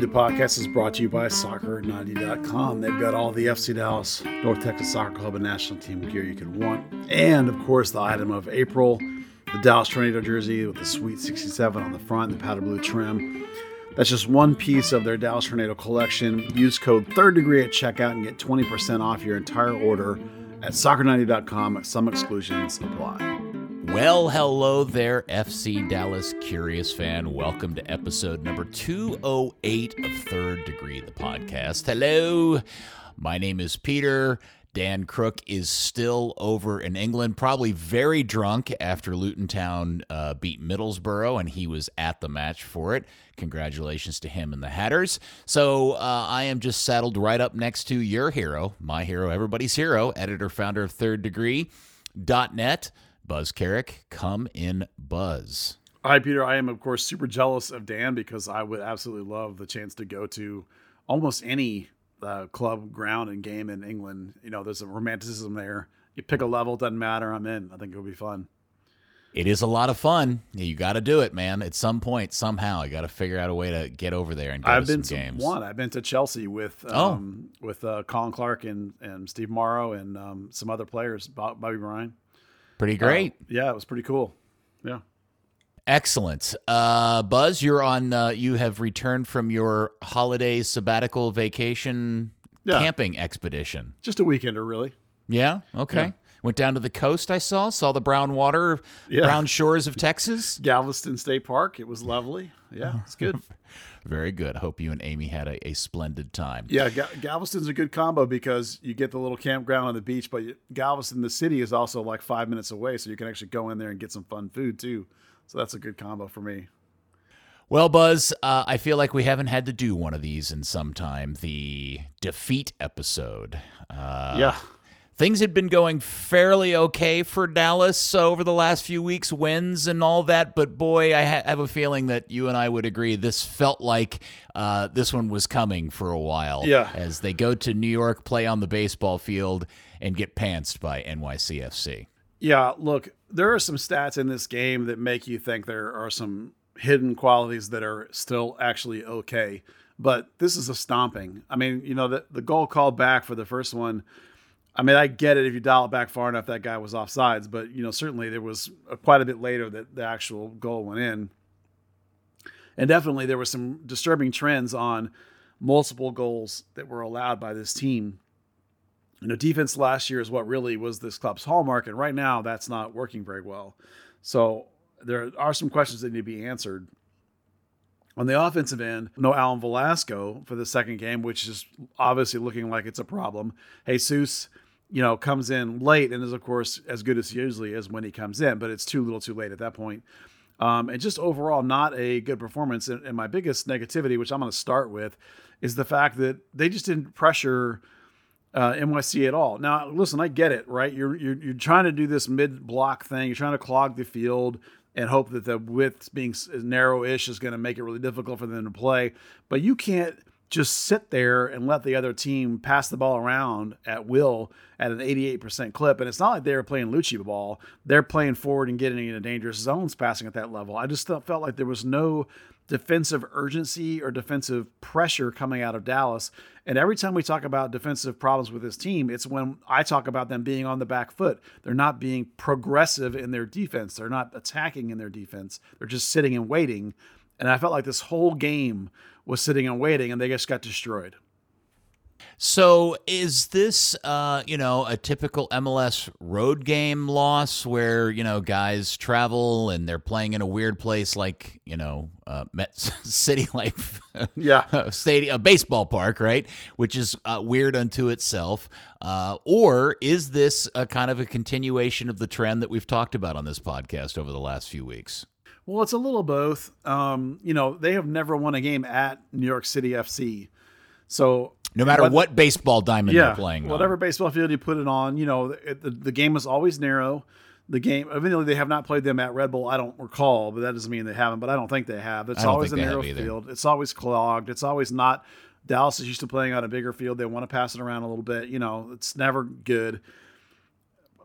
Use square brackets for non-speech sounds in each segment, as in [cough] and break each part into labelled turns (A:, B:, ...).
A: The Podcast
B: is brought to you by Soccer90.com. They've got all the FC Dallas, North Texas Soccer Club, and national team gear you could want. And, of course, the item of April, the Dallas Tornado jersey with the Sweet 67 on the front, the powder blue trim. That's just one piece of their Dallas Tornado collection. Use code third degree at checkout and get 20% off your entire order at soccer90.com. Some exclusions apply.
C: Well, hello there, FC Dallas Curious fan. Welcome to episode number 208 of Third Degree, the podcast. Hello, my name is Peter. Dan Crooke is still over in England, probably very drunk after Luton Town uh, beat Middlesbrough, and he was at the match for it. Congratulations to him and the Hatters. So uh, I am just saddled right up next to your hero, my hero, everybody's hero, editor, founder of Third Degree.net, Buzz Carrick. Come in, Buzz.
B: Hi, Peter. I am, of course, super jealous of Dan because I would absolutely love the chance to go to almost any uh, club ground and game in England. You know, there's a romanticism there. You pick a level, doesn't matter. I'm in. I think it'll be fun.
C: It is a lot of fun. You got to do it, man. At some point, somehow, you got to figure out a way to get over there and go
B: I've
C: to
B: been
C: some
B: to
C: games.
B: one. I've been to Chelsea with
C: Oh.
B: um, with uh, Colin Clark and, and Steve Morrow and um, some other players, Bobby Rhine.
C: Pretty great.
B: Uh, yeah, it was pretty cool. Yeah.
C: Excellent. Uh, Buzz, you're on. Uh, you have returned from your holiday sabbatical vacation
B: Yeah.
C: camping expedition.
B: Just a weekender, really.
C: Yeah. Okay.
B: Yeah.
C: Went down to the coast. I saw saw the brown water,
B: Yeah.
C: brown shores of Texas.
B: Galveston State Park. It was lovely. Yeah, it's good. [laughs]
C: Very good. Hope you and Amy had a, a splendid time.
B: Yeah, Ga- Galveston's a good combo because you get the little campground on the beach, but Galveston, the city, is also like five minutes away, so you can actually go in there and get some fun food too. So that's a good combo for me.
C: Well, Buzz, uh, I feel like we haven't had to do one of these in some time. The defeat episode. Uh,
B: yeah,
C: things had been going fairly okay for Dallas over the last few weeks, wins and all that. But boy, I ha- have a feeling that you and I would agree this felt like uh, this one was coming for a while.
B: Yeah.
C: As they go to New York, play on the baseball field, and get pantsed by NYCFC.
B: yeah. Look, there are some stats in this game that make you think there are some hidden qualities that are still actually okay. But this is a stomping. I mean, you know, the, the goal called back for the first one. I mean, I get it if you dial it back far enough, that guy was offsides. But you know, certainly there was uh, quite a bit later that the actual goal went in, and definitely there were some disturbing trends on multiple goals that were allowed by this team. You know, defense last year is what really was this club's hallmark, and right now that's not working very well. So there are some questions that need to be answered. On the offensive end, no Alan Velasco for the second game, which is obviously looking like it's a problem. Jesus, you know, comes in late and is of course as good as he usually is when he comes in, but it's too little, too late at that point. Um, and just overall, not a good performance. And, and my biggest negativity, which I'm going to start with, is the fact that they just didn't pressure uh, NYC at all. Now, listen, I get it, right? You're, you're you're trying to do this mid block thing. You're trying to clog the field and hope that the width being s- narrow-ish is going to make it really difficult for them to play. But you can't just sit there and let the other team pass the ball around at will at an 88% clip. And it's not like they were playing Luchi ball. They're playing forward and getting into dangerous zones passing at that level. I just felt felt like there was no defensive urgency or defensive pressure coming out of Dallas. And every time we talk about defensive problems with this team, it's when I talk about them being on the back foot. They're not being progressive in their defense. They're not attacking in their defense. They're just sitting and waiting. And I felt like this whole game was sitting and waiting, and they just got destroyed.
C: So is this, uh, you know, a typical MLS road game loss where you know guys travel and they're playing in a weird place like you know uh, Met [laughs] City Life,
B: Yeah. [laughs]
C: stadium, a baseball park, right? Which is uh, weird unto itself. Uh, or is this a kind of a continuation of the trend that we've talked about on this podcast over the last few weeks?
B: Well, it's a little both. Um, you know, they have never won a game at New York City FC. So
C: No matter
B: But-
C: what baseball diamond
B: yeah,
C: they're playing on.
B: whatever baseball field you put it on, you know, it, the, the game is always narrow. The game, evidently, they have not played them at Red Bull. I don't recall, but that doesn't mean they haven't. But I don't think they have. It's always a narrow field. It's always clogged. It's always not Dallas is used to playing on a bigger field. They want to pass it around a little bit. You know, it's never good.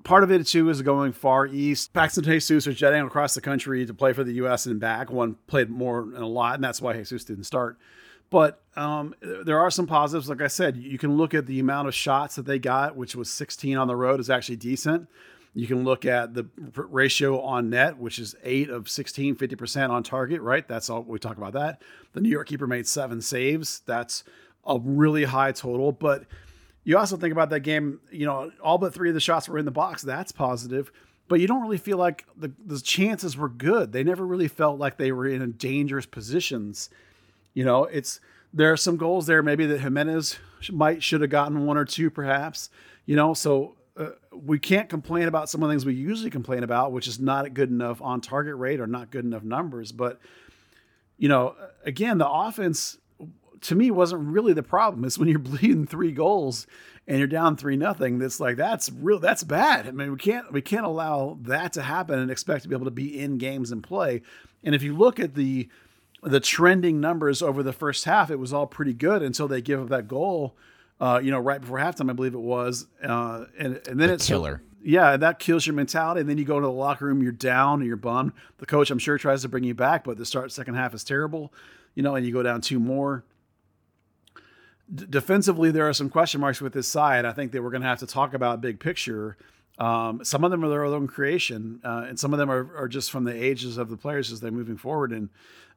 B: Part of it too is going far east. Paxton Jesus are jetting across the country to play for the U.S. and back. One played more and a lot, and that's why Jesus didn't start. But um, there are some positives. Like I said, you can look at the amount of shots that they got, which was 16 on the road, is actually decent. You can look at the ratio on net, which is eight of 16, 50% on target, right? That's all we talk about that. The New York keeper made seven saves. That's a really high total. But you also think about that game, you know, all but three of the shots were in the box. That's positive. But you don't really feel like the, the chances were good. They never really felt like they were in dangerous positions. You know, it's there are some goals there maybe that Jimenez might should have gotten one or two perhaps. You know, so uh, we can't complain about some of the things we usually complain about, which is not good enough on target rate or not good enough numbers. But you know, again, the offense to me wasn't really the problem. It's when you're [laughs] bleeding three goals and you're down three nothing. That's like that's real. That's bad. I mean, we can't we can't allow that to happen and expect to be able to be in games and play. And if you look at the the trending numbers over the first half, it was all pretty good until they give up that goal uh, you know, right before halftime, I believe it was. Uh, and, and then
C: the
B: it's
C: killer.
B: Yeah, that kills your mentality. And then you go to the locker room, you're down, and you're bummed. The coach, I'm sure, tries to bring you back, but the start second half is terrible. You know, and you go down two more. Defensively, there are some question marks with this side. I think that we're going to have to talk about big picture. Um, some of them are their own creation, uh, and some of them are, are just from the ages of the players as they're moving forward. And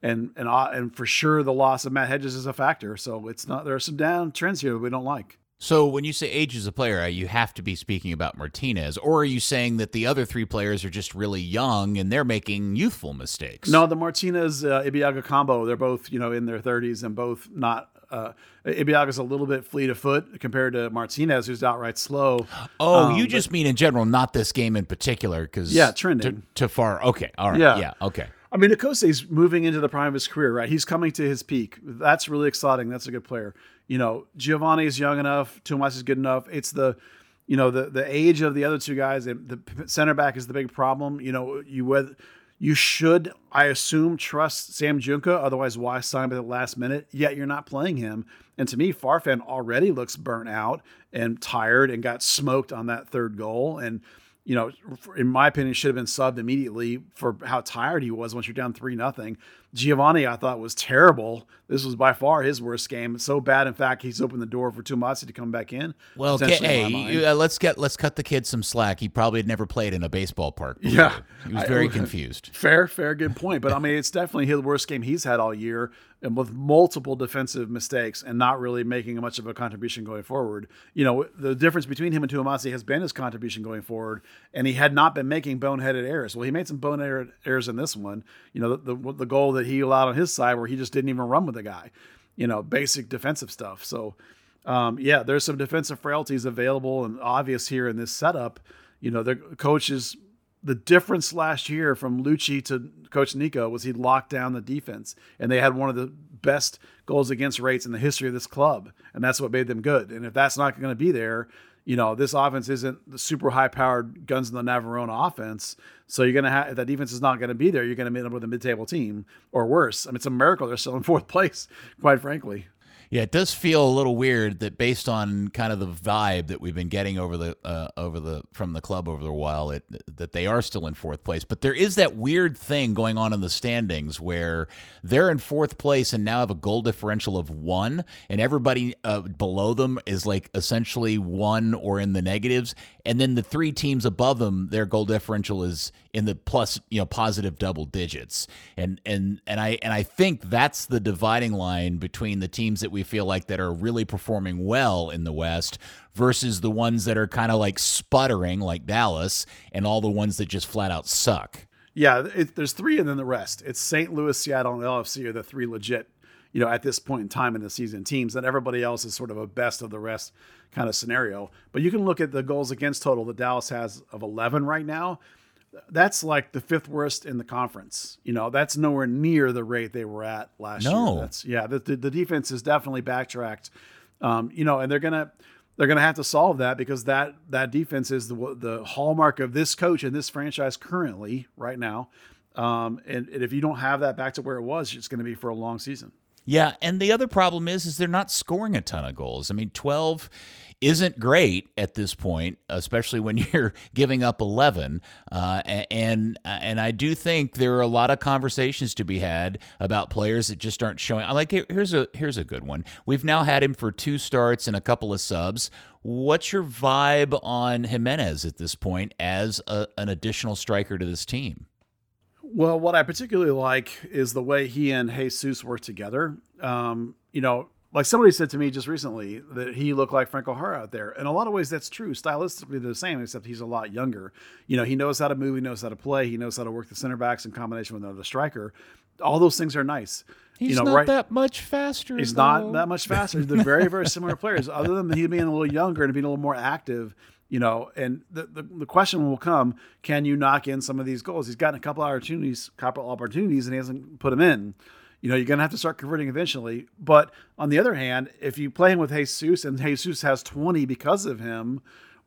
B: and and uh, and for sure the loss of Matt Hedges is a factor. So it's not there are some down trends here that we don't like.
C: So when you say age as a player, uh, you have to be speaking about Martinez, or are you saying that the other three players are just really young and they're making youthful mistakes?
B: No, the Martinez uh, Ibeagha combo, they're both you know in their 30s and both not. Uh, Ibeagha's a little bit fleet of foot compared to Martinez, who's outright slow. [gasps]
C: Oh, um, you just but, mean in general, not this game in particular, because
B: yeah, trending
C: too far. Okay, all right, yeah, yeah okay.
B: I mean, Nkosi's moving into the prime of his career, right? He's coming to his peak. That's really exciting. That's a good player. You know, Geovane is young enough. Tomas is good enough. It's the, you know, the the age of the other two guys. And the center back is the big problem. You know, you you should, I assume, trust Sam Junqua. Otherwise, why sign at the last minute? Yet you're not playing him. And to me, Farfan already looks burnt out and tired and got smoked on that third goal. And you know, in my opinion, should have been subbed immediately for how tired he was once you're down three nothing. Geovane, I thought was terrible. This was by far his worst game. So bad, in fact, he's opened the door for Twumasi to come back in.
C: Well, hey, uh, let's get let's cut the kid some slack. He probably had never played in a baseball park.
B: Before. Yeah,
C: he was very [laughs] I, confused.
B: Fair, fair, good point. But I mean, it's definitely the worst game he's had all year, and with multiple defensive mistakes and not really making much of a contribution going forward. You know, the difference between him and Twumasi has been his contribution going forward, and he had not been making boneheaded errors. Well, he made some boneheaded errors in this one. You know, the the, the goal that he allowed on his side where he just didn't even run with the guy, you know, basic defensive stuff. So, um, yeah, there's some defensive frailties available and obvious here in this setup. You know, the coach is the difference last year from Luchi to Coach Nico was he locked down the defense, and they had one of the best goals against rates in the history of this club, and that's what made them good. And if that's not going to be there, you know, this offense isn't the super high powered guns in the Navarone offense. So you're going to have, that defense is not going to be there, you're going to end up with a mid table team or worse. I mean, it's a miracle they're still in fourth [laughs] place, quite frankly.
C: Yeah, it does feel a little weird that based on kind of the vibe that we've been getting over the uh, over the from the club over the while, it, that they are still in fourth place. But there is that weird thing going on in the standings where they're in fourth place and now have a goal differential of one, and everybody uh, below them is like essentially one or in the negatives, and then the three teams above them, their goal differential is in the plus, you know, positive double digits. And and and I and I think that's the dividing line between the teams that we feel like that are really performing well in the West versus the ones that are kind of like sputtering like Dallas and all the ones that just flat out suck.
B: Yeah, it, there's three and then the rest. It's St. Louis, Seattle, and LFC are the three legit you know, at this point in time in the season teams, and everybody else is sort of a best of the rest kind of scenario. But you can look at the goals against total that Dallas has of 11 right now. That's like the fifth worst in the conference. You know, that's nowhere near the rate they were at last
C: no.
B: year. That's yeah, the, the, the defense is definitely backtracked. Um, you know, and they're gonna they're gonna have to solve that because that that defense is the the hallmark of this coach and this franchise currently right now. Um, and, and if you don't have that back to where it was, it's going to be for a long season.
C: Yeah, and the other problem is is they're not scoring a ton of goals. I mean, 12 isn't great at this point, especially when [laughs] you're giving up 11. Uh, and and I do think there are a lot of conversations to be had about players that just aren't showing. I like here's a here's a good one. We've now had him for two starts and a couple of subs. What's your vibe on Jimenez at this point as a, an additional striker to this team?
B: Well, what I particularly like is the way he and Jesus work together. Um, you know, like somebody said to me just recently that he looked like Franco Jara out there. In a lot of ways, that's true. Stylistically, they're the same, except he's a lot younger. You know, he knows how to move, he knows how to play, he knows how to work the center backs in combination with another striker. All those things are nice.
C: He's
B: you know,
C: not
B: right,
C: that much faster.
B: He's
C: though.
B: not that much faster. They're very, very [laughs] similar players. Other than he being a little younger and being a little more active, you know, and the, the, the, question will come, can you knock in some of these goals? He's gotten a couple opportunities, couple opportunities, and he hasn't put them in. You know, you're going to have to start converting eventually. But on the other hand, if you play him with Jesus and Jesus has 20 because of him,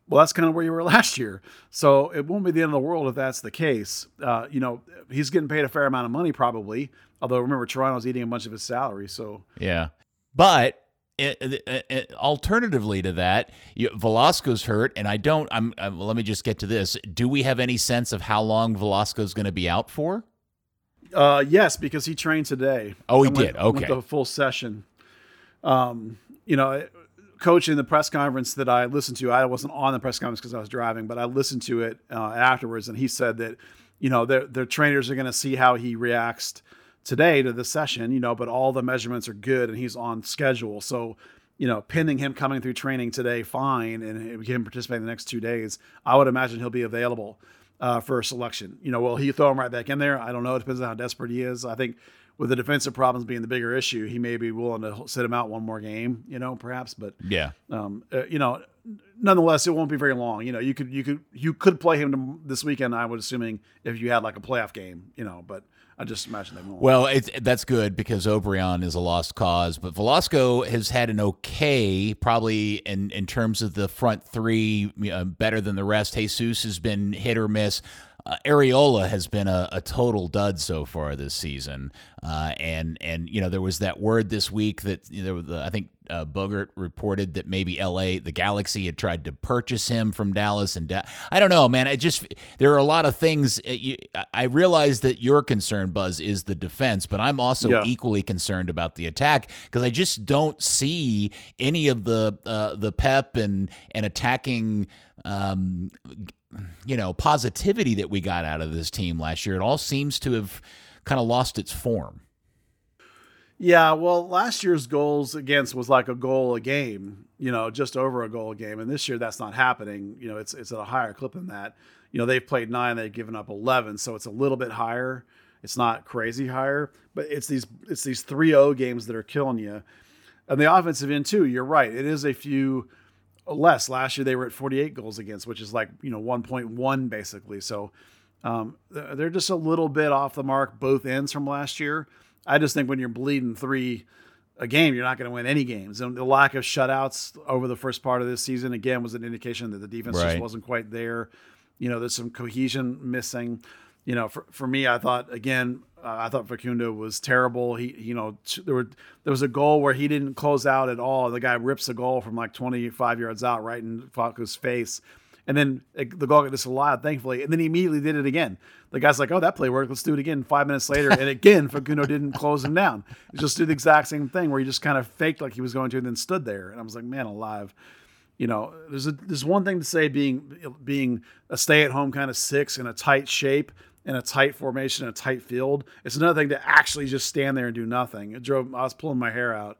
B: well, that's kind of where you were [laughs] last year. So it won't be the end of the world if that's the case. Uh, you know, he's getting paid a fair amount of money probably. Although remember, Toronto's eating a bunch of his salary. So
C: yeah, but it, it, it, alternatively to that, you, Velasco's hurt, and I don't. I'm, I'm. Let me just get to this. Do we have any sense of how long Velasco's going to be out for?
B: Uh, yes, because he trained today.
C: Oh, he did. Okay,
B: the full session. Um, you know, coach in the press conference that I listened to, I wasn't on the press conference because I was driving, but I listened to it uh, afterwards, and he said that, you know, their their trainers are going to see how he reacts today to the session, you know, but all the measurements are good and he's on schedule. So, you know, pending him coming through training today, fine, and him participating the next two days, I would imagine he'll be available uh, for a selection. You know, will he throw him right back in there? I don't know. It depends on how desperate he is. I think with the defensive problems being the bigger issue, he may be willing to sit him out one more game, you know, perhaps. But
C: yeah,
B: um, uh, you know, nonetheless, it won't be very long. You know, you could you could you could play him this weekend. I would assuming if you had like a playoff game, you know, but I just imagine they won't.
C: Well, it's, that's good because Obrian is a lost cause, but Velasco has had an okay, probably in in terms of the front three, better than the rest. Jesus has been hit or miss. Uh, Arriola has been a, a, total dud so far this season, uh, and and you know there was that word this week that you know the, I think uh, Bogert reported that maybe L.A. the Galaxy had tried to purchase him from Dallas, and da- I don't know, man. I just there are a lot of things. Uh, you, I realize that your concern, Buzz, is the defense, but I'm also yeah. equally concerned about the attack because I just don't see any of the uh, the pep and and attacking um, you know, positivity that we got out of this team last year. It all seems to have kind of lost its form.
B: Yeah, well, last year's goals against was like a goal a game, you know, just over a goal a game, and this year that's not happening. You know, it's it's at a higher clip than that. You know, they've played nine, they've given up eleven, so it's a little bit higher. It's not crazy higher, but it's these it's these 3-0 games that are killing you. And the offensive end too, you're right. It is a few less. Last year they were at 48 goals against, which is like you know 1.1 basically. So um, they're just a little bit off the mark both ends from last year. I just think when you're bleeding three a game, you're not going to win any games. And the lack of shutouts over the first part of this season again was an indication that the defense right. just wasn't quite there. You know, there's some cohesion missing. You know, for, for me, I thought again, uh, I thought Facundo was terrible. He, you know, there were there was a goal where he didn't close out at all. The guy rips a goal from like 25 yards out, right in Falco's face, and then the goal got disallowed, thankfully. And then he immediately did it again. The guy's like, "Oh, that play worked. Let's do it again." Five minutes later, and again, Facundo didn't close him down. He just did the exact same thing where he just kind of faked like he was going to, and then stood there. And I was like, "Man, alive." You know, there's a, there's one thing to say being being a stay at home kind of six in a tight shape in a tight formation, in a tight field. It's another thing to actually just stand there and do nothing. It drove. I was pulling my hair out.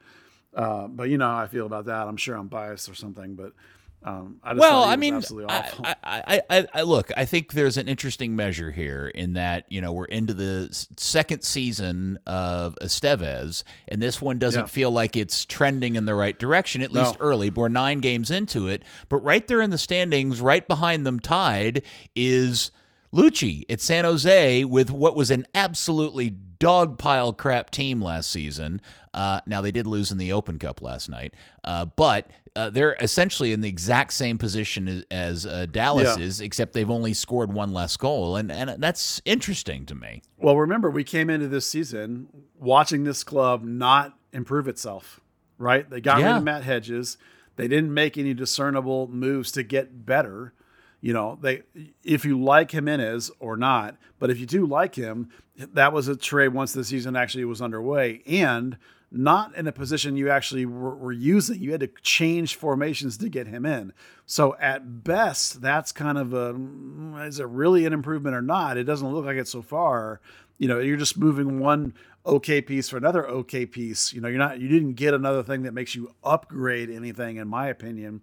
B: Uh, but you know how I feel about that. I'm sure I'm biased or something, but um, I
C: well, I mean, I, I, I, I, look. I think there's an interesting measure here in that you know we're into the second season of Estevez, and this one doesn't yeah. feel like it's trending in the right direction, at least no. early. We're nine games into it, but right there in the standings, right behind them, tied is Luchi at San Jose with what was an absolutely dogpile crap team last season. Uh, now they did lose in the Open Cup last night, uh, but uh, they're essentially in the exact same position as, as uh, Dallas yeah. is, except they've only scored one less goal, and and that's interesting to me.
B: Well, remember we came into this season watching this club not improve itself, right? They got rid of Matt Hedges. They didn't make any discernible moves to get better. You know, they if you like Jimenez or not, but if you do like him, that was a trade once the season actually was underway and not in a position you actually were, were using. You had to change formations to get him in. So at best, that's kind of a mm, is it really an improvement or not? It doesn't look like it so far. You know, you're just moving one okay piece for another okay piece. You know, you're not you didn't get another thing that makes you upgrade anything, in my opinion.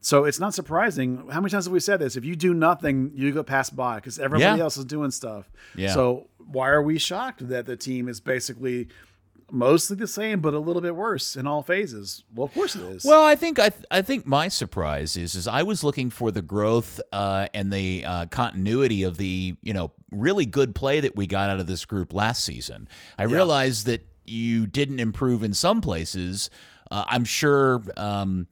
B: So it's not surprising. How many times have we said this? If you do nothing, you go pass by because everybody
C: Yeah.
B: else is doing stuff.
C: Yeah.
B: So why are we shocked that the team is basically mostly the same, but a little bit worse in all phases? Well, of course it is.
C: Well, I think I, I think my surprise is is I was looking for the growth uh, and the uh, continuity of the you know really good play that we got out of this group last season. I realized that you didn't improve in some places. Uh, I'm sure. Um,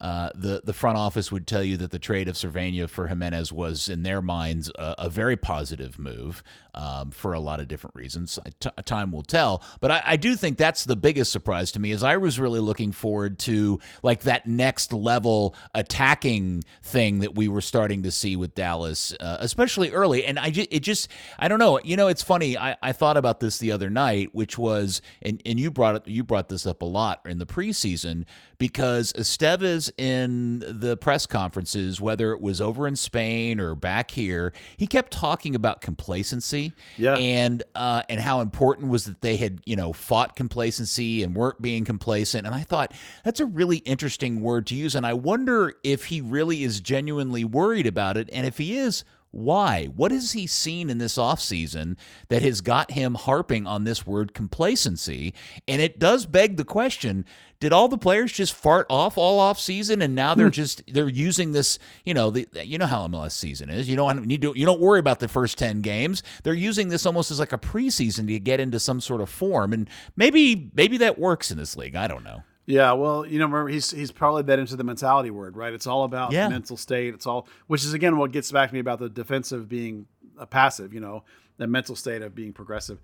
C: uh, the the front office would tell you that the trade of Servania for Jimenez was, in their minds, a, a very positive move um, for a lot of different reasons. T- time will tell, but I, I do think that's the biggest surprise to me. Is I was really looking forward to like that next level attacking thing that we were starting to see with Dallas, uh, especially early. And I ju- it just I don't know. You know, it's funny. I, I thought about this the other night, which was and and you brought it you brought this up a lot in the preseason because Estevez in the press conferences, whether it was over in Spain or back here, he kept talking about complacency
B: Yeah.
C: and uh, and how important was that they had you know fought complacency and weren't being complacent. And I thought that's a really interesting word to use, and I wonder if he really is genuinely worried about it, and if he is. Why? What has he seen in this offseason that has got him harping on this word complacency? And it does beg the question did all the players just fart off all off season and now they're hmm. just they're using this you know the you know how MLS season is. You don't need to you don't worry about the first 10 games. They're using this almost as like a preseason to get into some sort of form. And maybe maybe that works in this league. I don't know
B: Yeah, well, you know, remember he's he's probably that into the mentality word, right? It's all about
C: Yeah.
B: mental state. It's all, which is again what gets back to me about the defensive being a passive. You know, the mental state of being progressive.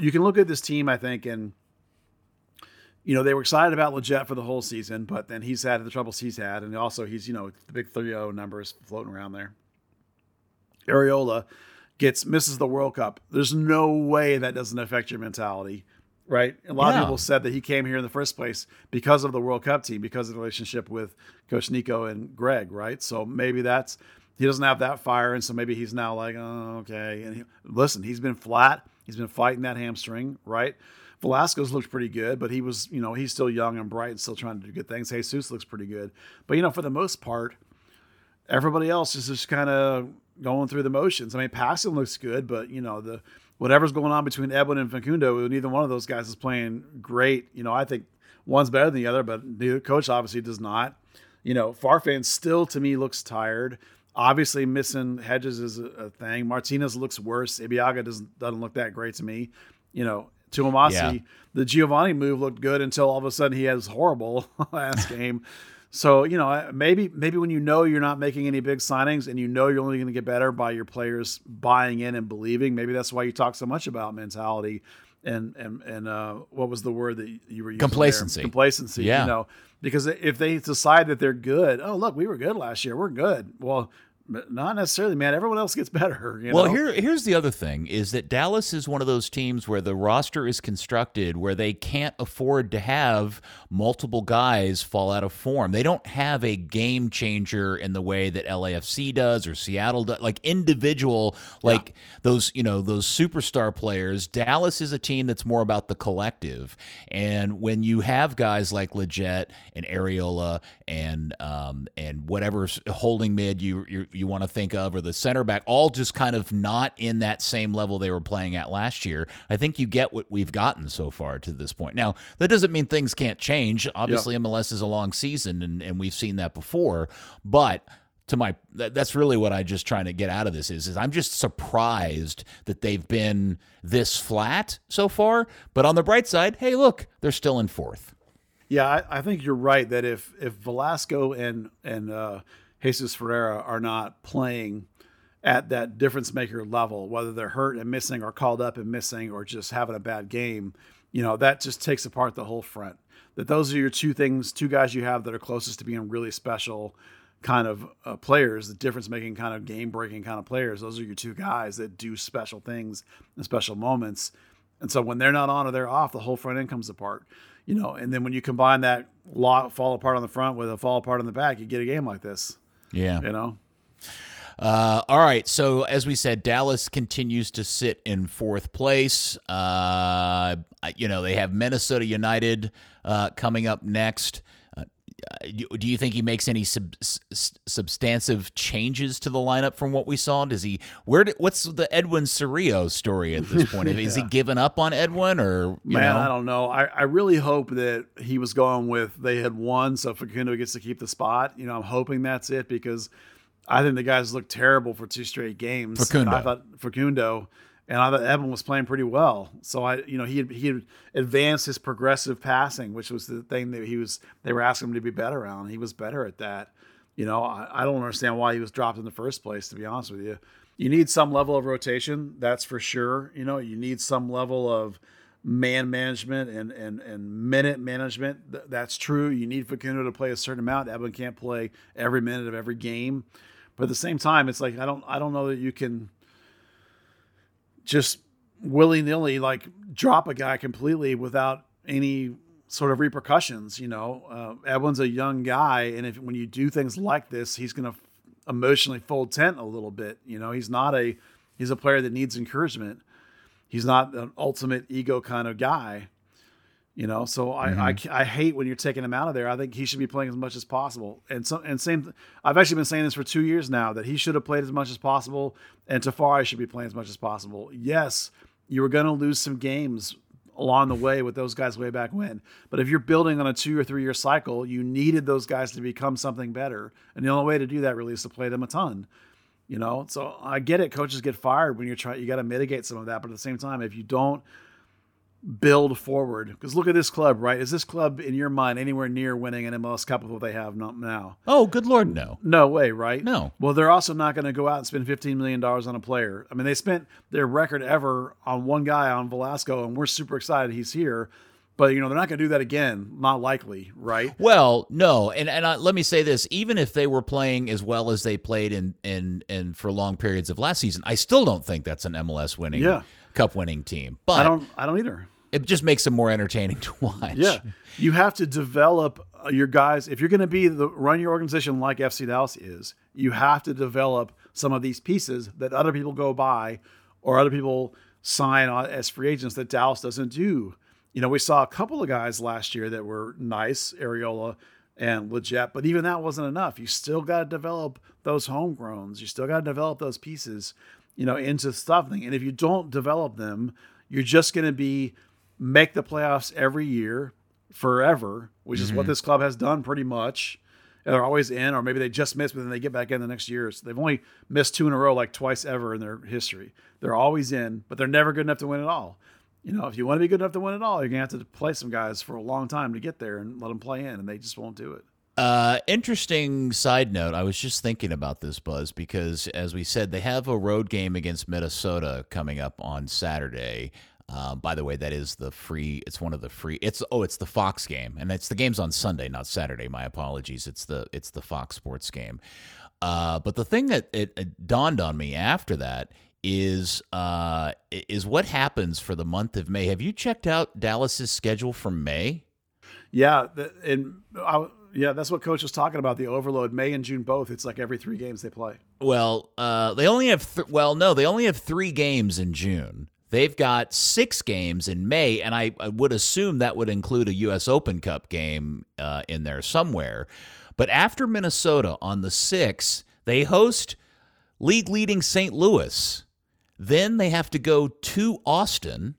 B: You can look at this team, I think, and you know they were excited about Lletget for the whole season, but then he's had the troubles he's had, and also he's you know the big 3-0 numbers floating around there. Arriola gets misses the World Cup. There's no way that doesn't affect your mentality, right? A lot
C: Yeah.
B: of people said that he came here in the first place because of the World Cup team, because of the relationship with Coach Nico and Greg, right? So maybe that's he doesn't have that fire, and so maybe he's now like, oh, okay. And he, listen, he's been flat. He's been fighting that hamstring, right? Velasquez looks pretty good, but he was, you know, he's still young and bright and still trying to do good things. Jesus looks pretty good, but you know, for the most part, everybody else is just kind of going through the motions. I mean, passing looks good, but you know the whatever's going on between Edwin and Facundo, neither one of those guys is playing great. You know, I think one's better than the other, but the coach obviously does not. You know, Farfan still to me looks tired. Obviously, missing Hedges is a, thing. Martinez looks worse. Ibeagha doesn't doesn't look that great to me. You know, Twumasi,
C: Yeah.
B: the Geovane move looked good until all of a sudden he has horrible [laughs] last game. So you know maybe maybe when you know you're not making any big signings and you know you're only going to get better by your players buying in and believing, maybe that's why you talk so much about mentality and and and uh, what was the word that you were using? there?
C: Complacency.
B: Complacency.
C: Yeah.
B: You know, because if they decide that they're good, oh look, we were good last year, we're good. Well, not necessarily, man. Everyone else gets [laughs] better. You
C: Well,
B: know?
C: here here's the other thing is that Dallas is one of those teams where the roster is constructed where they can't afford to have multiple guys fall out of form. They don't have a game changer in the way that LAFC does or Seattle does, like individual like those, you know, those superstar players. Dallas is a team that's more about the collective. And when you have guys like Lletget and Arriola and um and whatever holding mid you you you want to think of, or the center back, all just kind of not in that same level they were playing at last year. I think you get what we've gotten so far to this point. Now, that doesn't mean things can't change. Obviously, MLS is a long season, and, and we've seen that before. But to my, that, that's really what I just trying to get out of this is, is I'm just surprised that they've been this flat so far. But on the bright side, hey, look, they're still in fourth.
B: Yeah, I, I think you're right that if if Velasco and and uh, Jesus Ferreira are not playing at that difference maker level, whether they're hurt and missing or called up and missing or just having a bad game, you know, that just takes apart the whole front. That those are your two things, two guys you have that are closest to being really special kind of uh, players, the difference making kind of game breaking kind of players. Those are your two guys that do special things in special moments. And so when they're not on or they're off, the whole front end comes apart. You know, and then when you combine that lot fall apart on the front with a fall apart on the back, you get a game like this.
C: Yeah.
B: You know?
C: Uh, all right. So as we said, Dallas continues to sit in fourth place. Uh, you know they have Minnesota United uh, coming up next. Do you think he makes any sub- substantive changes to the lineup from what we saw? Does he? Where? Did, what's the Edwin Cerrillo story at this point? [laughs] yeah. Is he given up on Edwin or
B: man?
C: Know?
B: I don't know. I, I really hope that he was going with they had won, so Facundo gets to keep the spot. You know, I'm hoping that's it because I think the guys looked terrible for two straight games.
C: Facundo.
B: I thought Facundo and I thought Evan was playing pretty well. So I, you know, he had, he had advanced his progressive passing, which was the thing that he was. They were asking him to be better on. He was better at that. You know, I, I don't understand why he was dropped in the first place. To be honest with you, you need some level of rotation. That's for sure. You know, you need some level of man management and and and minute management. That's true. You need Facundo to play a certain amount. Evan can't play every minute of every game. But at the same time, it's like I don't I don't know that you can just willy nilly like drop a guy completely without any sort of repercussions. You know, uh, Edwin's a young guy, and if when you do things like this, he's going to emotionally fold tent a little bit. You know, he's not a he's a player that needs encouragement. He's not an ultimate ego kind of guy. You know, so mm-hmm. I, I, I hate when you're taking him out of there. I think he should be playing as much as possible. And so and same, I've actually been saying this for two years now that he should have played as much as possible, and Tafari should be playing as much as possible. Yes, you were going to lose some games along the way with those guys way back when. But if you're building on a two or three year cycle, you needed those guys to become something better, and the only way to do that really is to play them a ton. You know, so I get it. Coaches get fired when you're trying. You got to mitigate some of that, but at the same time, if you don't build forward. Because look at this club, right? Is this club in your mind anywhere near winning an MLS Cup of what they have not now?
C: Oh, good lord, no.
B: No way, right?
C: No.
B: Well, they're also not going to go out and spend fifteen million dollars on a player. I mean, they spent their record ever on one guy on Velasco, and we're super excited he's here. But you know they're not going to do that again. Not likely, right?
C: Well, no, and and I, let me say this: even if they were playing as well as they played in in in for long periods of last season, I still don't think that's an MLS winning,
B: yeah.
C: Cup winning team. But
B: I don't, I don't either
C: it just makes them more entertaining [laughs] to watch.
B: Yeah, you have to develop uh, your guys. If you're going to be the run your organization like FC Dallas is, you have to develop some of these pieces that other people go by or other people sign on as free agents that Dallas doesn't do. You know, we saw a couple of guys last year that were nice, Arriola and Lletget, but even that wasn't enough. You still got to develop those homegrowns. You still got to develop those pieces, you know, into something. And if you don't develop them, you're just going to be make the playoffs every year forever, which is mm-hmm. what this club has done pretty much. They're always in, or maybe they just miss, but then they get back in the next year. So they've only missed two in a row like twice ever in their history. They're always in, but they're never good enough to win it all. You know, if you want to be good enough to win it all, you're gonna have to play some guys for a long time to get there and let them play in, and they just won't do it.
C: Uh, interesting side note. I was just thinking about this, Buzz, because as we said, they have a road game against Minnesota coming up on Saturday. Uh, by the way, that is the free. It's one of the free. It's oh, it's the Fox game, and it's the game's on Sunday, not Saturday. My apologies. It's the it's the Fox Sports game. Uh, but the thing that it, it, dawned on me after that is uh, is what happens for the month of May. Have you checked out Dallas's schedule for May?
B: Yeah, and yeah, that's what coach was talking about. The overload, May and June both. It's like every three games they play.
C: Well, uh, they only have th- well, no, they only have three games in June. They've got six games in May, and I, I, would assume that would include a U.S. Open Cup game uh, in there somewhere. But after Minnesota on the 6th, they host league leading St. Louis. Then they have to go to Austin.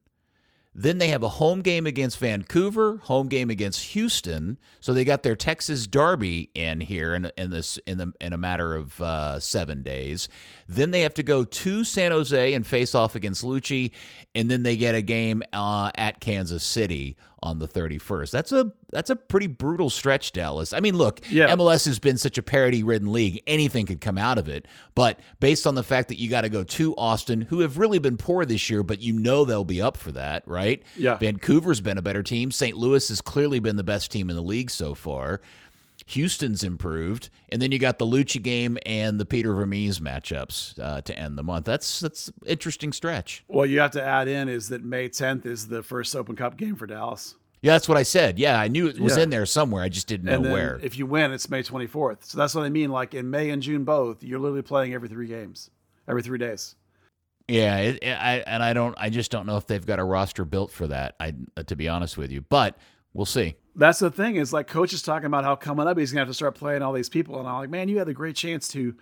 C: Then they have a home game against Vancouver, home game against Houston. So they got their Texas Derby in here in, in this in the in a matter of uh, seven days. Then they have to go to San Jose and face off against Luchi, and then they get a game uh, at Kansas City on the 31st. That's a that's a pretty brutal stretch, Dallas. I mean, look,
B: Yeah.
C: MLS has been such a parity-ridden league; anything could come out of it. But based on the fact that you got to go to Austin, who have really been poor this year, but you know they'll be up for that, right?
B: Yeah.
C: Vancouver's been a better team. St. Louis has clearly been the best team in the league so far. Houston's improved, and then you got the Luchi game and the Peter Vermes matchups uh, to end the month. That's that's interesting stretch.
B: Well, you have to add in is that May 10th is the first Open Cup game for Dallas.
C: Yeah, that's what I said. Yeah, I knew it was
B: Yeah.
C: in there somewhere. I just didn't know
B: and then
C: where.
B: if you win, it's May 24th. So that's what I mean. Like in May and June both, you're literally playing every three games, every three days.
C: Yeah, it, it- I and I don't. I just don't know if they've got a roster built for that. I, uh, to be honest with you, but we'll see.
B: That's the thing is like coach is talking about how coming up he's gonna have to start playing all these people, and I'm like, man, you had a great chance to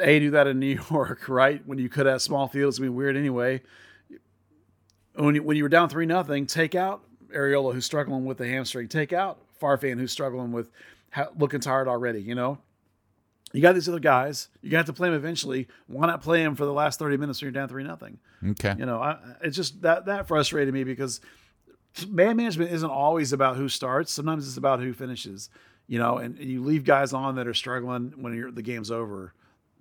B: a do that in New [laughs] York, right? When you could have small fields, I mean, weird anyway. When you, when you were down three nothing, take out Arriola who's struggling with the hamstring, take out Farfan who's struggling with ha- looking tired already. You know, you got these other guys. You got to play them eventually. Why not play them for the last thirty minutes when you're down three nothing?
C: Okay.
B: You know, I, it's just that that frustrated me because man management isn't always about who starts. Sometimes it's about who finishes. You know, and, and you leave guys on that are struggling when the game's over.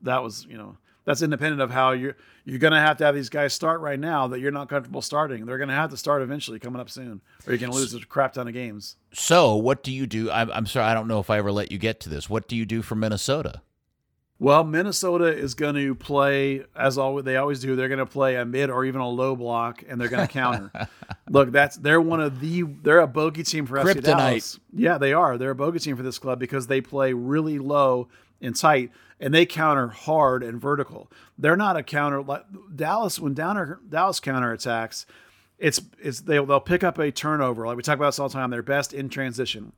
B: That was, you know, that's independent of how you're you're to have to have these guys start right now that you're not comfortable starting. They're to have to start eventually coming up soon, or you're to lose a crap ton of games.
C: So, what do you do? I'm, I'm sorry, I don't know if I ever let you get to this. What do you do for Minnesota?
B: Well, Minnesota is going to play as always. They always do. They're going to play a mid or even a low block, and they're going to counter. [laughs] Look, that's they're one of the they're a bogey team for FC Dallas. Yeah, they are. They're a bogey team for this club because they play really low and tight, and they counter hard and vertical. They're not a counter like Dallas. When Downer, Dallas counter attacks, it's it's they they'll pick up a turnover. Like we talk about this all the time. They're best in transition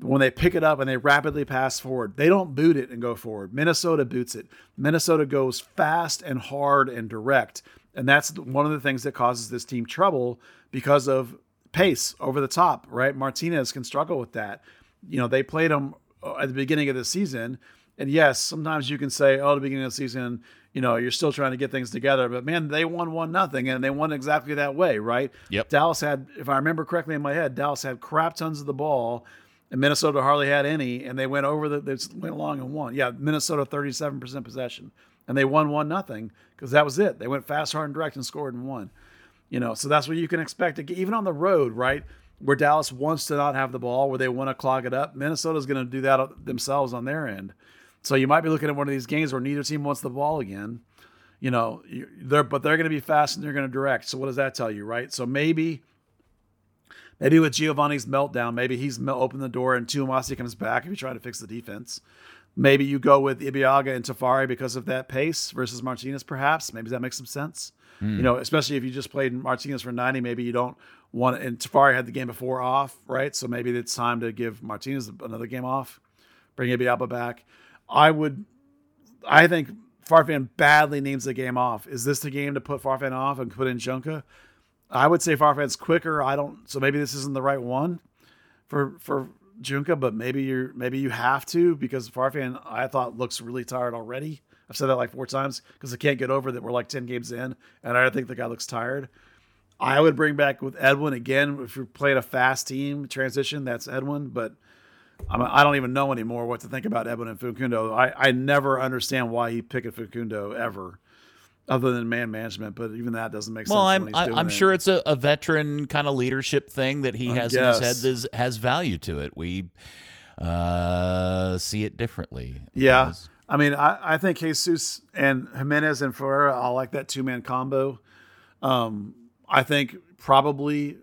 B: when they pick it up and they rapidly pass forward. They don't boot it and go forward. Minnesota boots it. Minnesota goes fast and hard and direct. And that's one of the things that causes this team trouble because of pace over the top, right? Martinez can struggle with that. You know, they played him uh, at the beginning of the season. And yes, sometimes you can say, oh, the beginning of the season, you know, you're still trying to get things together. But man, they won one nothing and they won exactly that way, right?
C: Yep.
B: Dallas had, if I remember correctly in my head, Dallas had crap tons of the ball and Minnesota hardly had any, and they went over the they went along and won. Yeah, Minnesota thirty seven percent possession, and they won one nothing because that was it. They went fast, hard, and direct and scored and won. You know, so that's what you can expect. Even on the road, right, where Dallas wants to not have the ball, where they want to clog it up, Minnesota's going to do that themselves on their end. So you might be looking at one of these games where neither team wants the ball again. You know, they're but they're going to be fast and they're going to direct. So what does that tell you, right? So maybe Maybe with Geovane's meltdown, maybe he's mel- opened the door and Twumasi comes back if you try to fix the defense. Maybe you go with Ibeagha and Tafari because of that pace versus Martinez, perhaps. Maybe that makes some sense. You hmm. know, especially if you just played Martinez for 90, maybe you don't want and Tafari had the game before off, right? So maybe it's time to give Martinez another game off, bring Ibeagha back. I would, I think Farfan badly needs the game off. Is this the game to put Farfan off and put in Junqua? I would say Farfan's quicker. I don't. So maybe this isn't the right one for for Junqua, but maybe you're maybe you have to because Farfan I thought looks really tired already. I've said that like four times because I can't get over that we're like ten games in, and I think the guy looks tired. I would bring back with Edwin again if you're playing a fast team transition. That's Edwin, but I'm, I don't even know anymore what to think about Edwin and Facundo. I, I never understand why he picked Facundo ever, other than man management. But even that doesn't make
C: Well,
B: sense.
C: I'm
B: when he's
C: I, I'm
B: it.
C: sure it's a, a veteran kind of leadership thing that he
B: I
C: has in his head that has value to it. We uh, see it differently.
B: Yeah.
C: As-
B: I mean, I, I think Jesus and Jimenez and Ferreira, I like that two man combo. Um, I think probably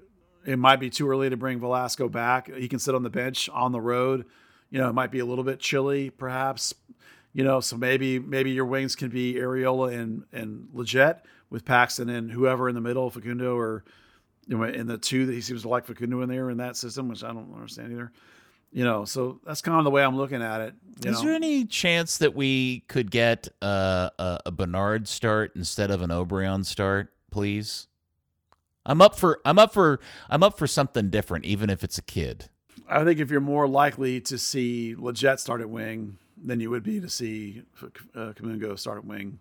B: it might be too early to bring Velasco back. He can sit on the bench on the road. You know, it might be a little bit chilly, perhaps. You know, so maybe maybe your wings can be Arriola and and Lletget with Paxton and whoever in the middle, Facundo or you know, in the two that he seems to like Facundo in there in that system, which I don't understand either. You know, so that's kind of the way I'm looking at it. You
C: Is
B: know?
C: there any chance that we could get uh, a, a Bernard start instead of an Obrian start, please? I'm up for I'm up for I'm up for something different, even if it's a kid.
B: I think if you're more likely to see Lletget start at wing than you would be to see uh, Kamungo start wing.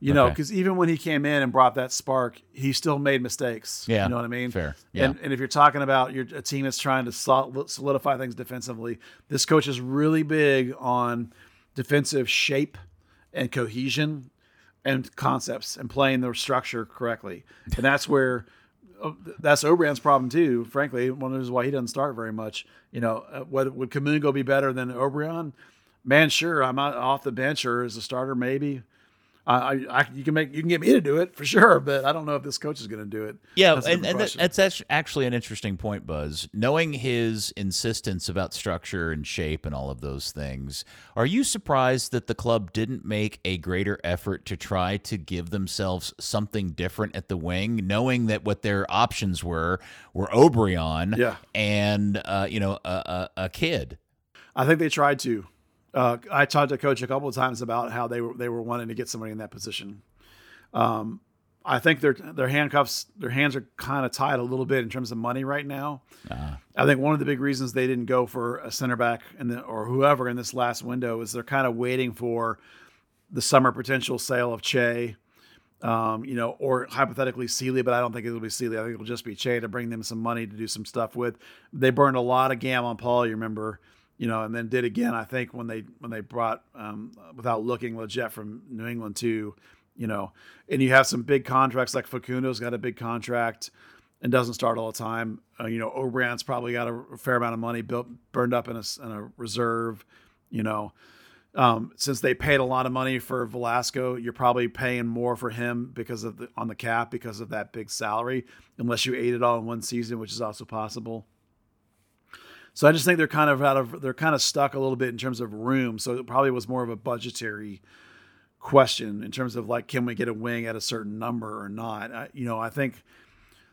B: you know,
C: okay.
B: because even when he came in and brought that spark, he still made mistakes.
C: Yeah,
B: you know what I mean.
C: fair. Yeah.
B: And, and if you're talking about your a team that's trying to solidify things defensively, this coach is really big on defensive shape and cohesion and concepts and playing the structure correctly. And that's [laughs] where uh, that's Obrian's problem too. Frankly, one of the reasons why he doesn't start very much. You know, uh, whether would Kamungo be better than Obrian? Man, sure. I'm off the bench or as a starter, maybe. I, I, you can make you can get me to do it for sure, but I don't know if this coach is going to do it.
C: Yeah,
B: That's
C: and, and that's actually an interesting point, Buzz. Knowing his insistence about structure and shape and all of those things, are you surprised that the club didn't make a greater effort to try to give themselves something different at the wing, knowing that what their options were were Obrian
B: Yeah.
C: and uh, you know a, a, a kid?
B: I think they tried to. Uh, I talked to coach a couple of times about how they were they were wanting to get somebody in that position. Um, I think their their handcuffs, their hands are kind of tied a little bit in terms of money right now. I think one of the big reasons they didn't go for a center back the, or whoever in this last window is they're kind of waiting for the summer potential sale of Che, um, you know, or hypothetically Sealy, but I don't think it'll be Sealy. I think it'll just be Che to bring them some money to do some stuff with. They burned a lot of gam on Paul, you remember, you know, and then did again. I think when they when they brought um, without looking Lletget from New England to, you know, and you have some big contracts like Facundo's got a big contract and doesn't start all the time. Uh, you know, Obrian's probably got a fair amount of money built burned up in a, in a reserve. You know, um, since they paid a lot of money for Velasco, you're probably paying more for him because of the on the cap because of that big salary, unless you ate it all in one season, which is also possible. So I just think they're kind of out of they're kind of stuck a little bit in terms of room. So it probably was more of a budgetary question in terms of like can we get a wing at a certain number or not. I, you know, I think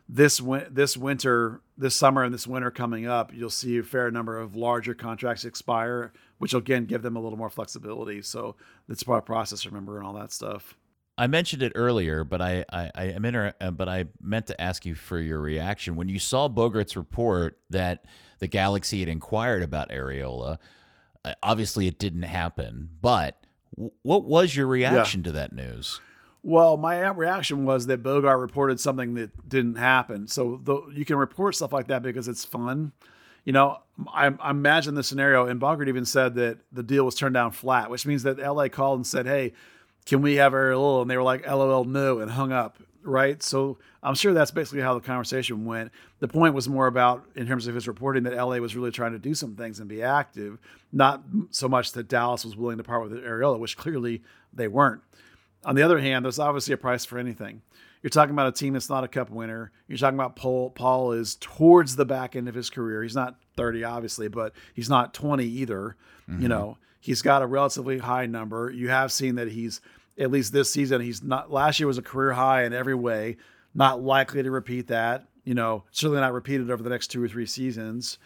B: this win- this winter, this summer and this winter coming up, you'll see a fair number of larger contracts expire, which will again give them a little more flexibility. So that's part of process, remember, and all that stuff.
C: I mentioned it earlier, but I I, I am inter- but I meant to ask you for your reaction when you saw Bogert's report that the Galaxy had inquired about Arriola. Uh, obviously, it didn't happen. But w- what was your reaction to that news?
B: Well, my reaction was that Bogert reported something that didn't happen. So the, you can report stuff like that because it's fun. You know, I, I imagine the scenario, and Bogert even said that the deal was turned down flat, which means that LA called and said, "Hey, can we have Ariel?" And they were like, "LOL, no," and hung up. Right. So I'm sure that's basically how the conversation went. The point was more about, in terms of his reporting, that LA was really trying to do some things and be active, not so much that Dallas was willing to part with Arriola, which clearly they weren't. On the other hand, there's obviously a price for anything. You're talking about a team that's not a cup winner. You're talking about Paul. Paul is towards the back end of his career. He's not 30, obviously, but he's not 20 either. You mm-hmm. know, he's got a relatively high number. You have seen that he's at least this season. He's not. Last year was a career high in every way. Not likely to repeat that. You know, certainly not repeated over the next two or three seasons.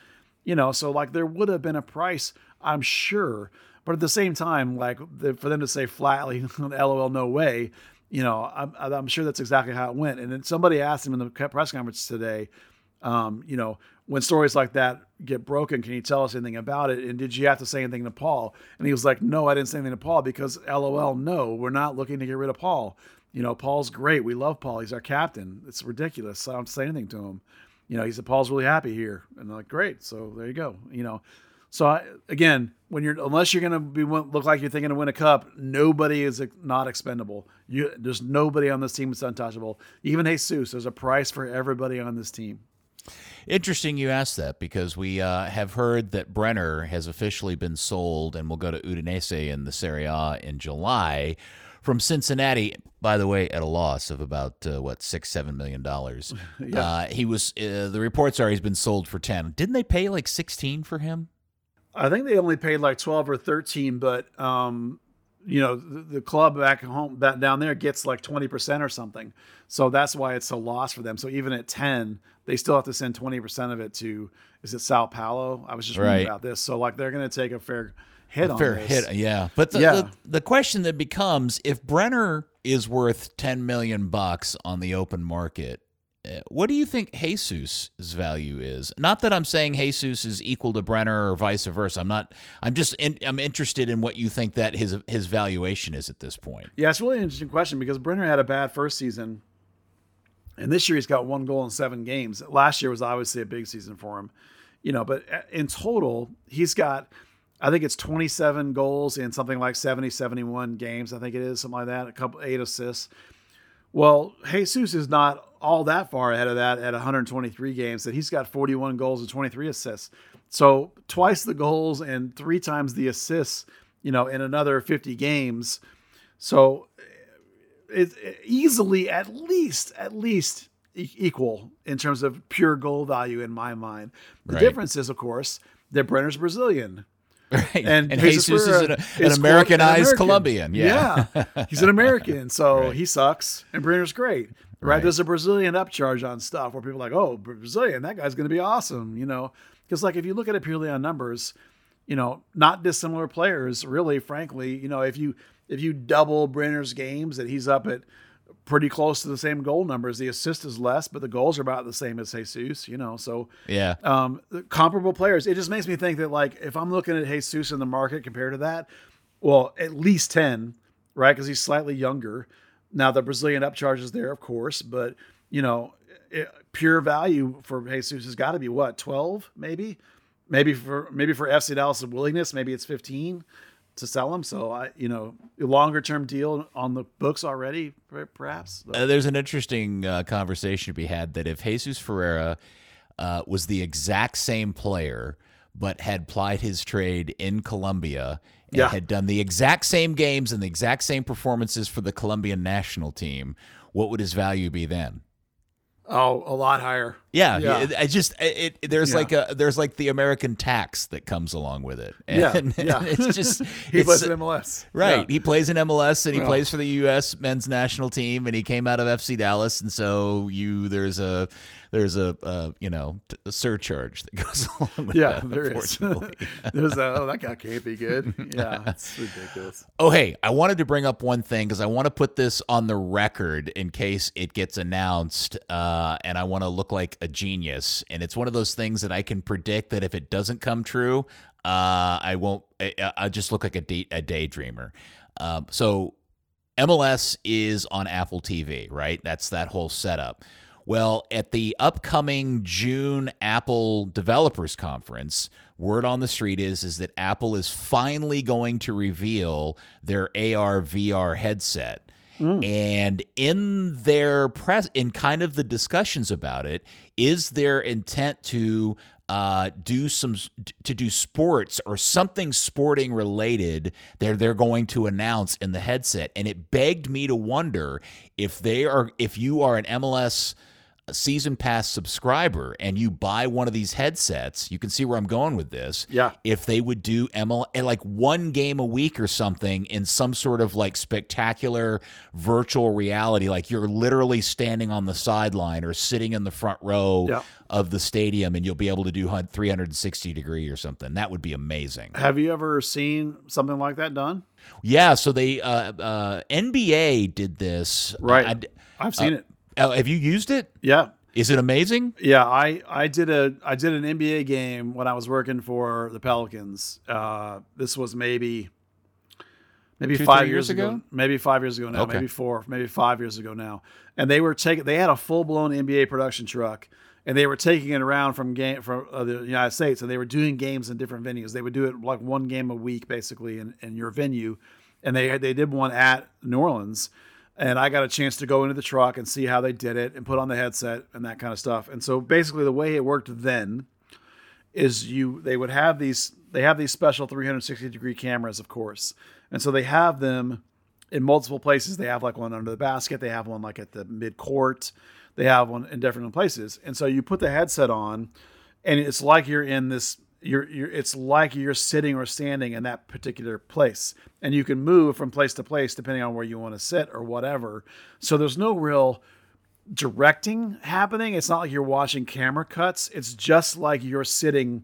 B: You know, so like there would have been a price, I'm sure. But at the same time, like the, for them to say flatly, [laughs] "LOL, no way," you know, I'm, I'm sure that's exactly how it went. And then somebody asked him in the press conference today, um, you know, when stories like that get broken, can you tell us anything about it? And did you have to say anything to Paul? And he was like, No, I didn't say anything to Paul because LOL, no, we're not looking to get rid of Paul. You know, Paul's great. We love Paul. He's our captain. It's ridiculous. I don't say anything to him. You know, he said Paul's really happy here, and like, great. So there you go. You know, so I, again, when you're unless you're gonna be look like you're thinking to win a cup, nobody is not expendable. You there's nobody on this team that's untouchable. Even Jesus, there's a price for everybody on this team.
C: Interesting you asked that because we uh, have heard that Brenner has officially been sold and will go to Udinese in the Serie A in July from Cincinnati. By the way, at a loss of about uh, what six seven million dollars. [laughs] uh, he was. Uh, the reports are he's been sold for ten. Didn't they pay like sixteen for him?
B: I think they only paid like twelve or thirteen, but um, you know the, the club back home back down there gets like twenty percent or something. So that's why it's a loss for them. So even at ten, they still have to send twenty percent of it to is it Sao Paulo? I was just reading
C: Right.
B: about this. So like they're going to take a fair hit on
C: Fair
B: this.
C: hit, yeah. But the,
B: Yeah.
C: the the question that becomes if Brenner is worth ten million bucks on the open market, what do you think Jesus' value is? Not that I'm saying Jesus is equal to Brenner or vice versa. I'm not. I'm just. In, I'm interested in what you think that his his valuation is at this point.
B: Yeah, it's really an interesting question because Brenner had a bad first season, and this year he's got one goal in seven games. Last year was obviously a big season for him, you know. But uh, in total, he's got. I think it's 27 goals in something like 70, 71 games. I think it is something like that. A couple eight assists. Well, Jesus is not all that far ahead of that at 123 games. That he's got 41 goals and 23 assists. So twice the goals and three times the assists. You know, in another 50 games. So eh, it's eh, easily at least at least equal in terms of pure goal value in my mind. The right. difference is, of course, that Brenner's Brazilian. [laughs]
C: Right. And, and Jesus, Jesus is an, an Americanized an American. Colombian. Yeah.
B: yeah. He's an American. So [laughs] right. he sucks. And Brenner's great. Right? right? There's a Brazilian upcharge on stuff where people are like, oh, Brazilian, that guy's going to be awesome. You know, because like if you look at it purely on numbers, you know, not dissimilar players, really, frankly, you know, if you if you double Brenner's games, that he's up at pretty close to the same goal numbers. The assist is less, but the goals are about the same as Jesus, you know. So
C: yeah,
B: um, comparable players. It just makes me think that like if I'm looking at Jesus in the market compared to that, well, at least ten, right? Because he's slightly younger. Now the Brazilian upcharge is there, of course, but you know, it, pure value for Jesus has got to be what twelve, maybe, maybe for maybe for FC Dallas' willingness, maybe it's fifteen to sell them. So I, you know, a longer term deal on the books already, perhaps.
C: Uh, there's an interesting uh, conversation to be had that if Jesus Ferreira uh, was the exact same player but had plied his trade in Colombia and yeah. had done the exact same games and the exact same performances for the Colombian national team, what would his value be then?
B: Oh, a lot higher.
C: Yeah, yeah. I just it, it there's yeah. like a there's like the American tax that comes along with it.
B: And, yeah, [laughs] yeah.
C: it's just [laughs]
B: he
C: it's,
B: plays in MLS.
C: Right, yeah. he plays in MLS and he plays for the U.S. men's national team, and he came out of FC Dallas, and so you there's a there's a uh, you know a surcharge that [laughs] goes along with that.
B: yeah,
C: that.
B: there is. [laughs] there's a oh that guy [laughs] can't be good. Yeah, it's ridiculous.
C: Oh hey, I wanted to bring up one thing because I want to put this on the record in case it gets announced, uh, and I want to look like a genius. And it's one of those things that I can predict that if it doesn't come true, uh, I won't. I, I just look like a, day, a daydreamer. Um, so MLS is on Apple TV, right? That's that whole setup. Well, at the upcoming June Apple Developers Conference, word on the street is is that Apple is finally going to reveal their AR VR headset. Mm. And in their press, in kind of the discussions about it, is their intent to uh, do some to do sports or something sporting related they're they're going to announce in the headset and it begged me to wonder if they are if you are an MLS season pass subscriber and you buy one of these headsets, you can see where I'm going with this.
B: Yeah.
C: If they would do ML eh, like one game a week or something in some sort of like spectacular virtual reality, like you're literally standing on the sideline or sitting in the front row yeah. of the stadium and you'll be able to do 360 degree or something. That would be amazing.
B: Have you ever seen something like that done?
C: Yeah. So they, uh, uh, NBA did this.
B: Right. I, have seen uh, it.
C: Uh, have you used it?
B: Yeah.
C: Is it amazing?
B: Yeah, I I did a I did an NBA game when I was working for the Pelicans. Uh, this was maybe maybe
C: Two,
B: five
C: years,
B: years
C: ago?
B: ago? maybe five years ago now,
C: okay.
B: maybe four, maybe five years ago now. And they were taking they had a full blown NBA production truck, and they were taking it around from game from uh, the United States, and they were doing games in different venues. They would do it like one game a week, basically, in, in your venue, and they they did one at New Orleans and I got a chance to go into the truck and see how they did it and put on the headset and that kind of stuff. And so basically the way it worked then is you they would have these they have these special 360 degree cameras of course. And so they have them in multiple places. They have like one under the basket, they have one like at the mid court, they have one in different places. And so you put the headset on and it's like you're in this you're, you're it's like you're sitting or standing in that particular place and you can move from place to place depending on where you want to sit or whatever so there's no real directing happening it's not like you're watching camera cuts it's just like you're sitting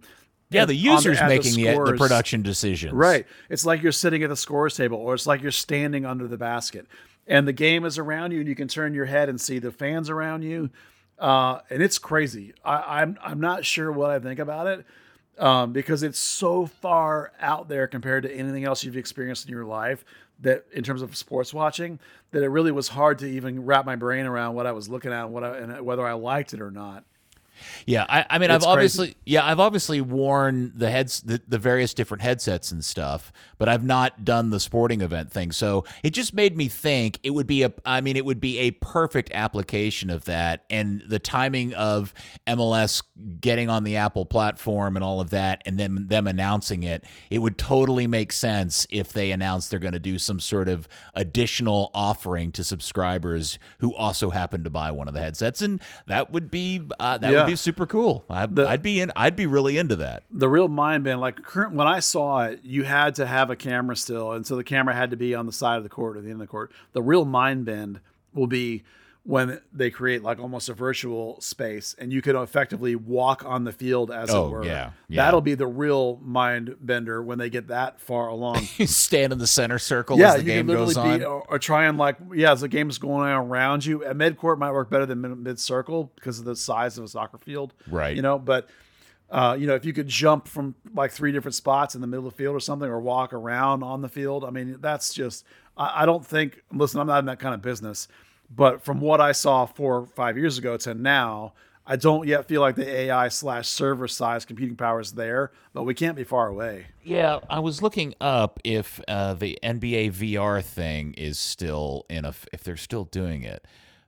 C: yeah, the user's the, making the, the, the, production decisions.
B: Right. It's like you're sitting at the scores table, or it's like you're standing under the basket, and the game is around you, and you can turn your head and see the fans around you. uh, and it's crazy. I, I'm I'm not sure what I think about it um, because it's so far out there compared to anything else you've experienced in your life that in terms of sports watching that it really was hard to even wrap my brain around what I was looking at and what I, and whether I liked it or not.
C: Yeah, I, I mean,
B: It's
C: I've obviously, yeah, I've obviously worn the heads, the, the various different headsets and stuff, but I've not done the sporting event thing. So it just made me think it would be a, I mean, it would be a perfect application of that, and the timing of MLS getting on the Apple platform and all of that, and then them announcing it, it would totally make sense if they announced they're going to do some sort of additional offering to subscribers who also happen to buy one of the headsets, and that would be uh, that
B: Yeah.
C: would be super cool. I'd,
B: The-
C: I'd be in. I'd be really into that.
B: the real mind bend like current when i saw it you had to have a camera still and so the camera had to be on the side of the court or the end of the court the real mind bend will be when they create like almost a virtual space and you can effectively walk on the field as
C: Oh,
B: it were
C: yeah, yeah.
B: that'll be the real mind bender when they get that far along [laughs]
C: stand in the center circle
B: yeah
C: as the
B: you
C: game
B: can literally
C: on.
B: be or, or try and like yeah as the game's going on around you at mid court might work better than mid circle because of the size of a soccer field
C: Right.
B: you know but uh, you know, if you could jump from like three different spots in the middle of the field or something, or walk around on the field, I mean, that's just, I, I don't think, listen, I'm not in that kind of business, but from what I saw four or five years ago to now, I don't yet feel like the AI slash server size computing power is there, but we can't be far away.
C: Yeah, I was looking up if uh, the NBA VR thing is still in a if they're still doing it.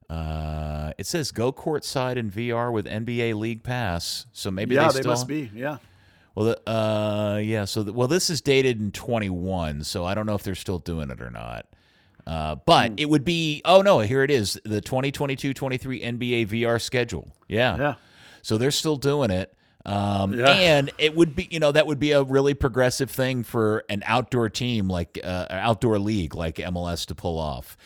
C: Uh, it says go courtside in VR with NBA League Pass, so maybe
B: yeah,
C: they
B: they,
C: still.
B: must be. Yeah.
C: Well, the- uh, yeah. So, the, well, this is dated in 21, so I don't know if they're still doing it or not. Uh, but
B: Hmm.
C: it would be. Oh no, here it is. The 2022-23 NBA VR schedule. Yeah.
B: Yeah.
C: So they're still doing it. Um,
B: Yeah.
C: And it would be, you know, that would be a really progressive thing for an outdoor team like uh, an outdoor league like MLS to pull off.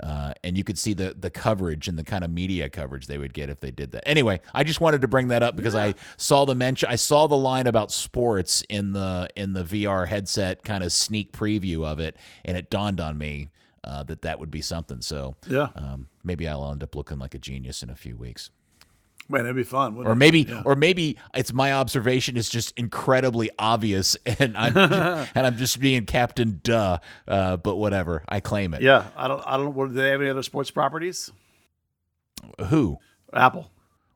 C: Uh, and you could see the the coverage and the kind of media coverage they would get if they did that. Anyway, I just wanted to bring that up because I saw the mention, I saw the line about sports in the in the VR headset kind of sneak preview of it, and it dawned on me uh, that that would be something. So
B: Yeah.
C: um, maybe I'll end up looking like a genius in a few weeks
B: Man, it'd be fun. wouldn't
C: or maybe
B: Yeah.
C: or maybe it's my observation is just incredibly obvious [laughs] and I'm [laughs] and I'm just being Captain Duh. Uh, but whatever, I claim it.
B: Yeah. I don't, I don't, what, do they have any other sports properties?
C: Who?
B: Apple.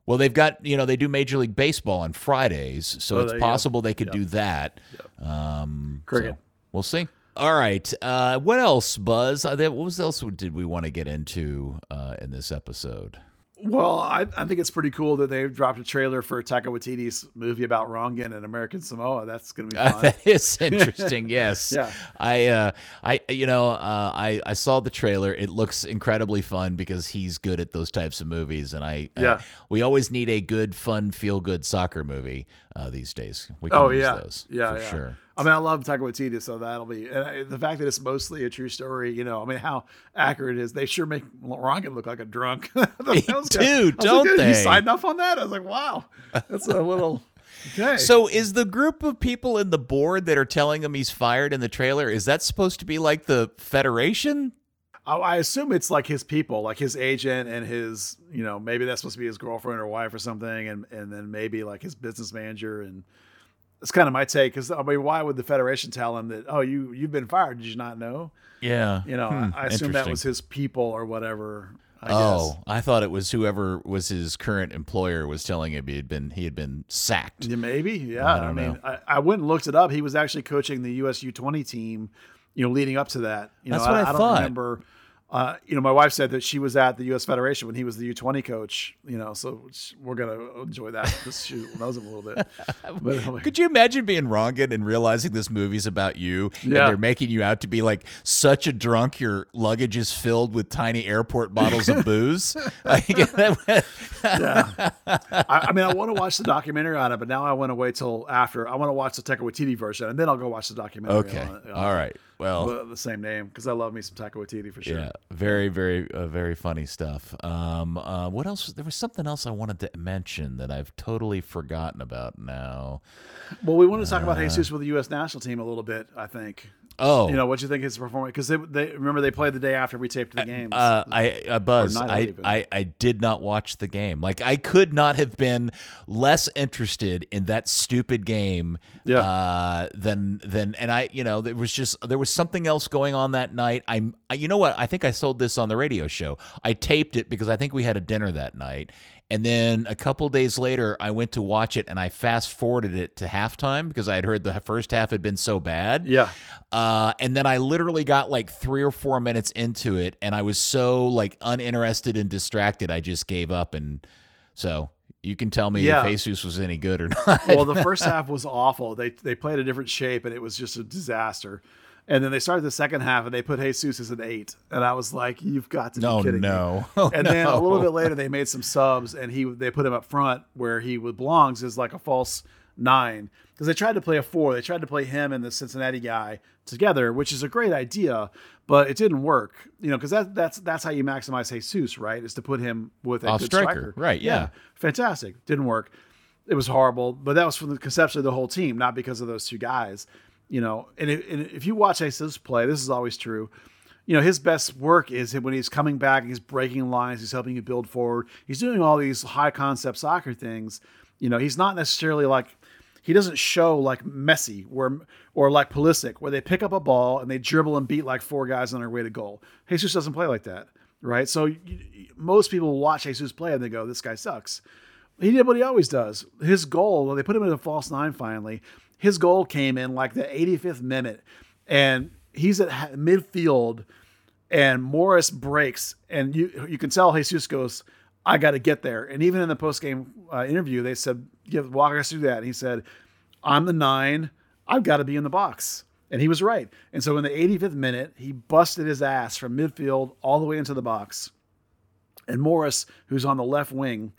C: Well, they've got you know they do Major League Baseball on Fridays, so
B: Oh,
C: it's
B: you go.
C: possible they could do that. Um,
B: Cricket.
C: so we'll see. All right. Uh, what else, Buzz? Uh, What was else did we want to get into uh, in this episode?
B: Well, I, I think it's pretty cool that they've dropped a trailer for Taika Waititi's movie about Rongen and American Samoa. That's going to be [laughs]
C: Uh,
B: fun.
C: that is interesting. [laughs] Yes.
B: Yeah.
C: I, uh, I, you know, uh, I, I saw the trailer. It looks incredibly fun because he's good at those types of movies, and I, uh,
B: Yeah.
C: we always need a good, fun, feel good soccer movie uh, these days. We can
B: oh
C: use
B: yeah,
C: those
B: yeah,
C: for
B: yeah.
C: sure.
B: I mean, I love Taika Waititi, so that'll be and I- the fact that it's mostly a true story. You know, I mean, how accurate it is. They sure make Rongen look like a drunk. [laughs]
C: They do,
B: like,
C: don't
B: "Dude,
C: they?"
B: You signed off on that? I was like, wow, that's a little. [laughs] Okay.
C: So, is the group of people in the board that are telling him he's fired in the trailer? Is that supposed to be like the Federation?
B: I, I assume it's like his people, like his agent and his, you know, maybe that's supposed to be his girlfriend or wife or something, and and then maybe like his business manager. And it's kind of my take because I mean, why would the Federation tell him that? Oh, you you've been fired? Did you not know?
C: Yeah.
B: You know,
C: Hmm,
B: I, I assume that was his people or whatever. I
C: Oh,
B: guess.
C: I thought it was whoever was his current employer was telling him he had been he had been sacked.
B: Yeah, maybe. Yeah.
C: I
B: I,
C: don't
B: mean,
C: know.
B: I, I went and looked it up. He was actually coaching the US U20 team, you know, leading up to that. You know,
C: That's what I
B: don't
C: thought.
B: remember. Uh, you know, my wife said that she was at the U.S. Federation when he was the U20 coach. You know, so we're gonna enjoy that [laughs] because she knows him a little bit. [laughs] But like,
C: Could you imagine being Rongen and realizing this movie's about you and
B: Yeah.
C: they're making you out to be like such a drunk your luggage is filled with tiny airport bottles of booze? [laughs] Like,
B: yeah. I, I mean, I want to watch the documentary on it, but now I want to wait till after. I want to watch the Taika Waititi version, and then I'll go watch the documentary.
C: okay.
B: On, it, on
C: All right. Well,
B: the, same name because I love me some Taika Waititi for sure.
C: Yeah, very, very, uh, very funny stuff. Um, uh, what else? There was something else I wanted to mention that I've totally forgotten about now.
B: Well, we want to talk about Jesus with the U.S. national team a little bit. I think.
C: Oh,
B: You know, what you think his performance? Because they, they remember they played the day after we taped the games.
C: Uh, I, I Buzz, I. I, I did not watch the game. Like I could not have been less interested in that stupid game.
B: Yeah.
C: Uh, than than and I, you know, there was just there was something else going on that night. I'm, I, you know what? I think I sold this on the radio show. I taped it because I think we had a dinner that night. And then a couple days later, I went to watch it and I fast forwarded it to halftime because I had heard the first half had been so bad.
B: yeah,
C: Uh, and then I literally got like three or four minutes into it, and I was so like uninterested and distracted, I just gave up. And so you can tell me
B: Yeah.
C: if Jesus was any good or [laughs] not.
B: well, the first half was awful. They they played a different shape, and it was just a disaster. And then they started the second half, and they put Jesus as an eight, and I was like, "You've got to be
C: no,
B: kidding me!"
C: no. [laughs] Oh,
B: and then a little bit later, they made some subs, and he they put him up front where he belongs as like a false nine because they tried to play a four. They tried to play him and the Cincinnati guy together, which is a great idea, but it didn't work. You know, because that that's that's how you maximize Jesus, right? Is to put him with a
C: Off
B: good
C: striker.
B: striker,
C: Right, yeah.
B: fantastic. Didn't work. It was horrible, but that was from the conception of the whole team, not because of those two guys. You know, and if, and if you watch Jesus play, this is always true. You know, his best work is when he's coming back, he's breaking lines, he's helping you build forward, he's doing all these high concept soccer things. You know, he's not necessarily like he doesn't show like Messi or or like Pulisic, where they pick up a ball and they dribble and beat like four guys on their way to goal. Jesus doesn't play like that, right? So you- most people watch Jesus play and they go, "This guy sucks." He did what he always does. His goal, they put him in a false nine finally, his goal came in like the 85th minute, and he's at midfield, and Morris breaks, and you you can tell Jesus goes, "I got to get there." And even in the post game uh, interview, they said, "Give walk us through that." And he said, "I'm the nine. I've got to be in the box." And he was right. And so in the 85th minute, he busted his ass from midfield all the way into the box. And Morris, who's on the left wing,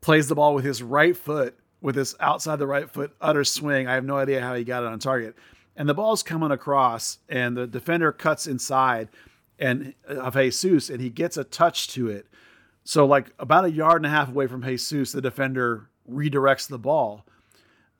B: plays the ball with his right foot, with his outside the right foot utter swing. I have no idea how he got it on target. And the ball's coming across, and the defender cuts inside and uh, of Jesus, and he gets a touch to it. So, like about a yard and a half away from Jesus, the defender redirects the ball.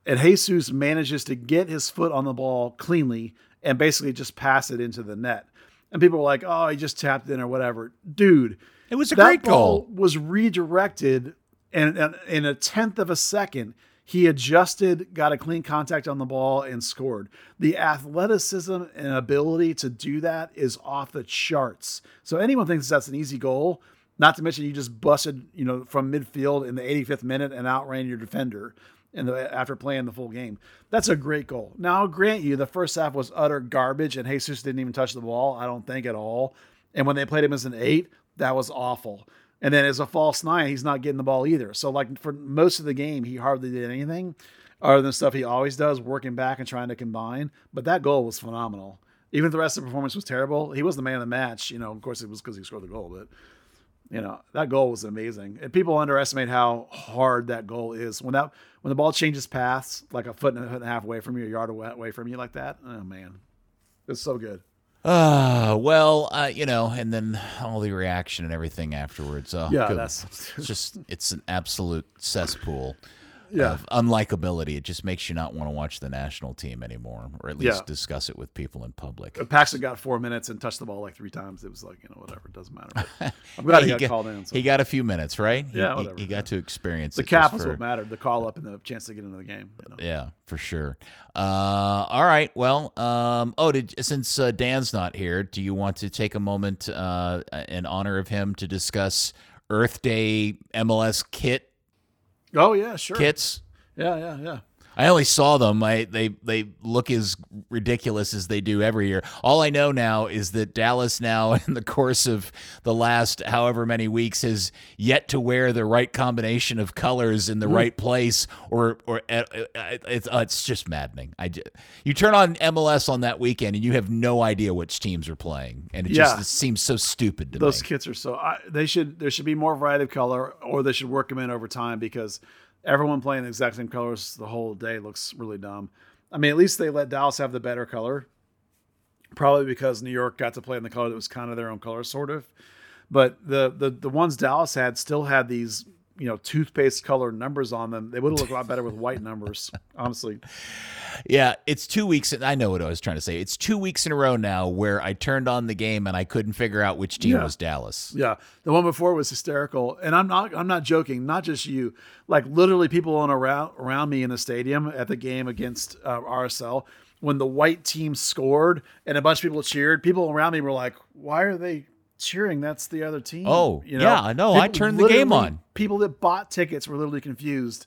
B: And Jesus manages to get his foot on the ball cleanly and basically just pass it into the net. And people were like, oh, he just tapped in or whatever. Dude,
C: It was a
B: that
C: great
B: ball
C: goal.
B: was redirected and, and in a tenth of a second he adjusted got a clean contact on the ball and scored. The athleticism and ability to do that is off the charts. So anyone thinks that's an easy goal not to mention you just busted you know from midfield in the 85th minute and outran your defender the, after playing the full game. That's a great goal. Now i'll grant you the first half was utter garbage and jesus didn't even touch the ball i don't think at all. And when they played him as an eight that was awful and then as a false nine, he's not getting the ball either. So like for most of the game, he hardly did anything other than stuff he always does, working back and trying to combine. But that goal was phenomenal. Even if the rest of the performance was terrible, he was the man of the match. You know, of course it was because he scored the goal, but you know that goal was amazing. And people underestimate how hard that goal is when that when the ball changes paths like a foot and a, foot and a half away from you, a yard away from you like that. Oh man, it's so good.
C: Uh, well, uh, you know, and then all the reaction and everything afterwards. Oh,
B: Yeah,
C: goodness.
B: that's-
C: it's [laughs] just it's an absolute cesspool
B: Yeah.
C: of unlikability. It just makes you not want to watch the national team anymore, or at least
B: Yeah.
C: discuss it with people in public.
B: Paxton got four minutes and touched the ball like three times. It was like, you know, whatever. It doesn't matter. But [laughs] I'm glad he, got, called in. So.
C: He got a few minutes, right? He-
B: Yeah,
C: he,
B: whatever,
C: he got to experience
B: the cap is
C: for-
B: what mattered. The call up and the chance to get into the game. You know?
C: Yeah, for sure. Uh, all right. Well, um, oh, did, since uh, Dan's not here, do you want to take a moment uh, in honor of him to discuss Earth Day MLS kit
B: Oh yeah, sure.
C: kits?
B: Yeah, yeah, yeah.
C: I only saw them. I they they look as ridiculous as they do every year. All I know now is that Dallas now [laughs] in the course of the last however many weeks has yet to wear the right combination of colors in the right place or or uh, uh, it's uh, it's just maddening. I you turn on MLS on that weekend and you have no idea which teams are playing and it just it seems so stupid to
B: Those
C: me.
B: Those kits are so. I, they should. There should be more variety of color, or they should work them in over time because everyone playing the exact same colors the whole day looks really dumb. I mean, at least they let Dallas have the better color. Probably because New York got to play in the color that was kind of their own color, sort of. But the the the ones Dallas had still had these you know toothpaste colored numbers on them. They would have looked a lot better with white numbers, [laughs] honestly.
C: Yeah, it's two weeks. I know what I was trying to say. It's two weeks in a row now where I turned on the game and I couldn't figure out which team
B: Yeah.
C: was Dallas.
B: Yeah, the one before was hysterical, and I'm not I'm not joking. Not just you, like literally people on around around me in the stadium at the game against uh, RSL when the white team scored and a bunch of people cheered. People around me were like, "Why are they cheering? That's the other team."
C: Oh, yeah, I know. I turned the game on.
B: People that bought tickets were literally confused,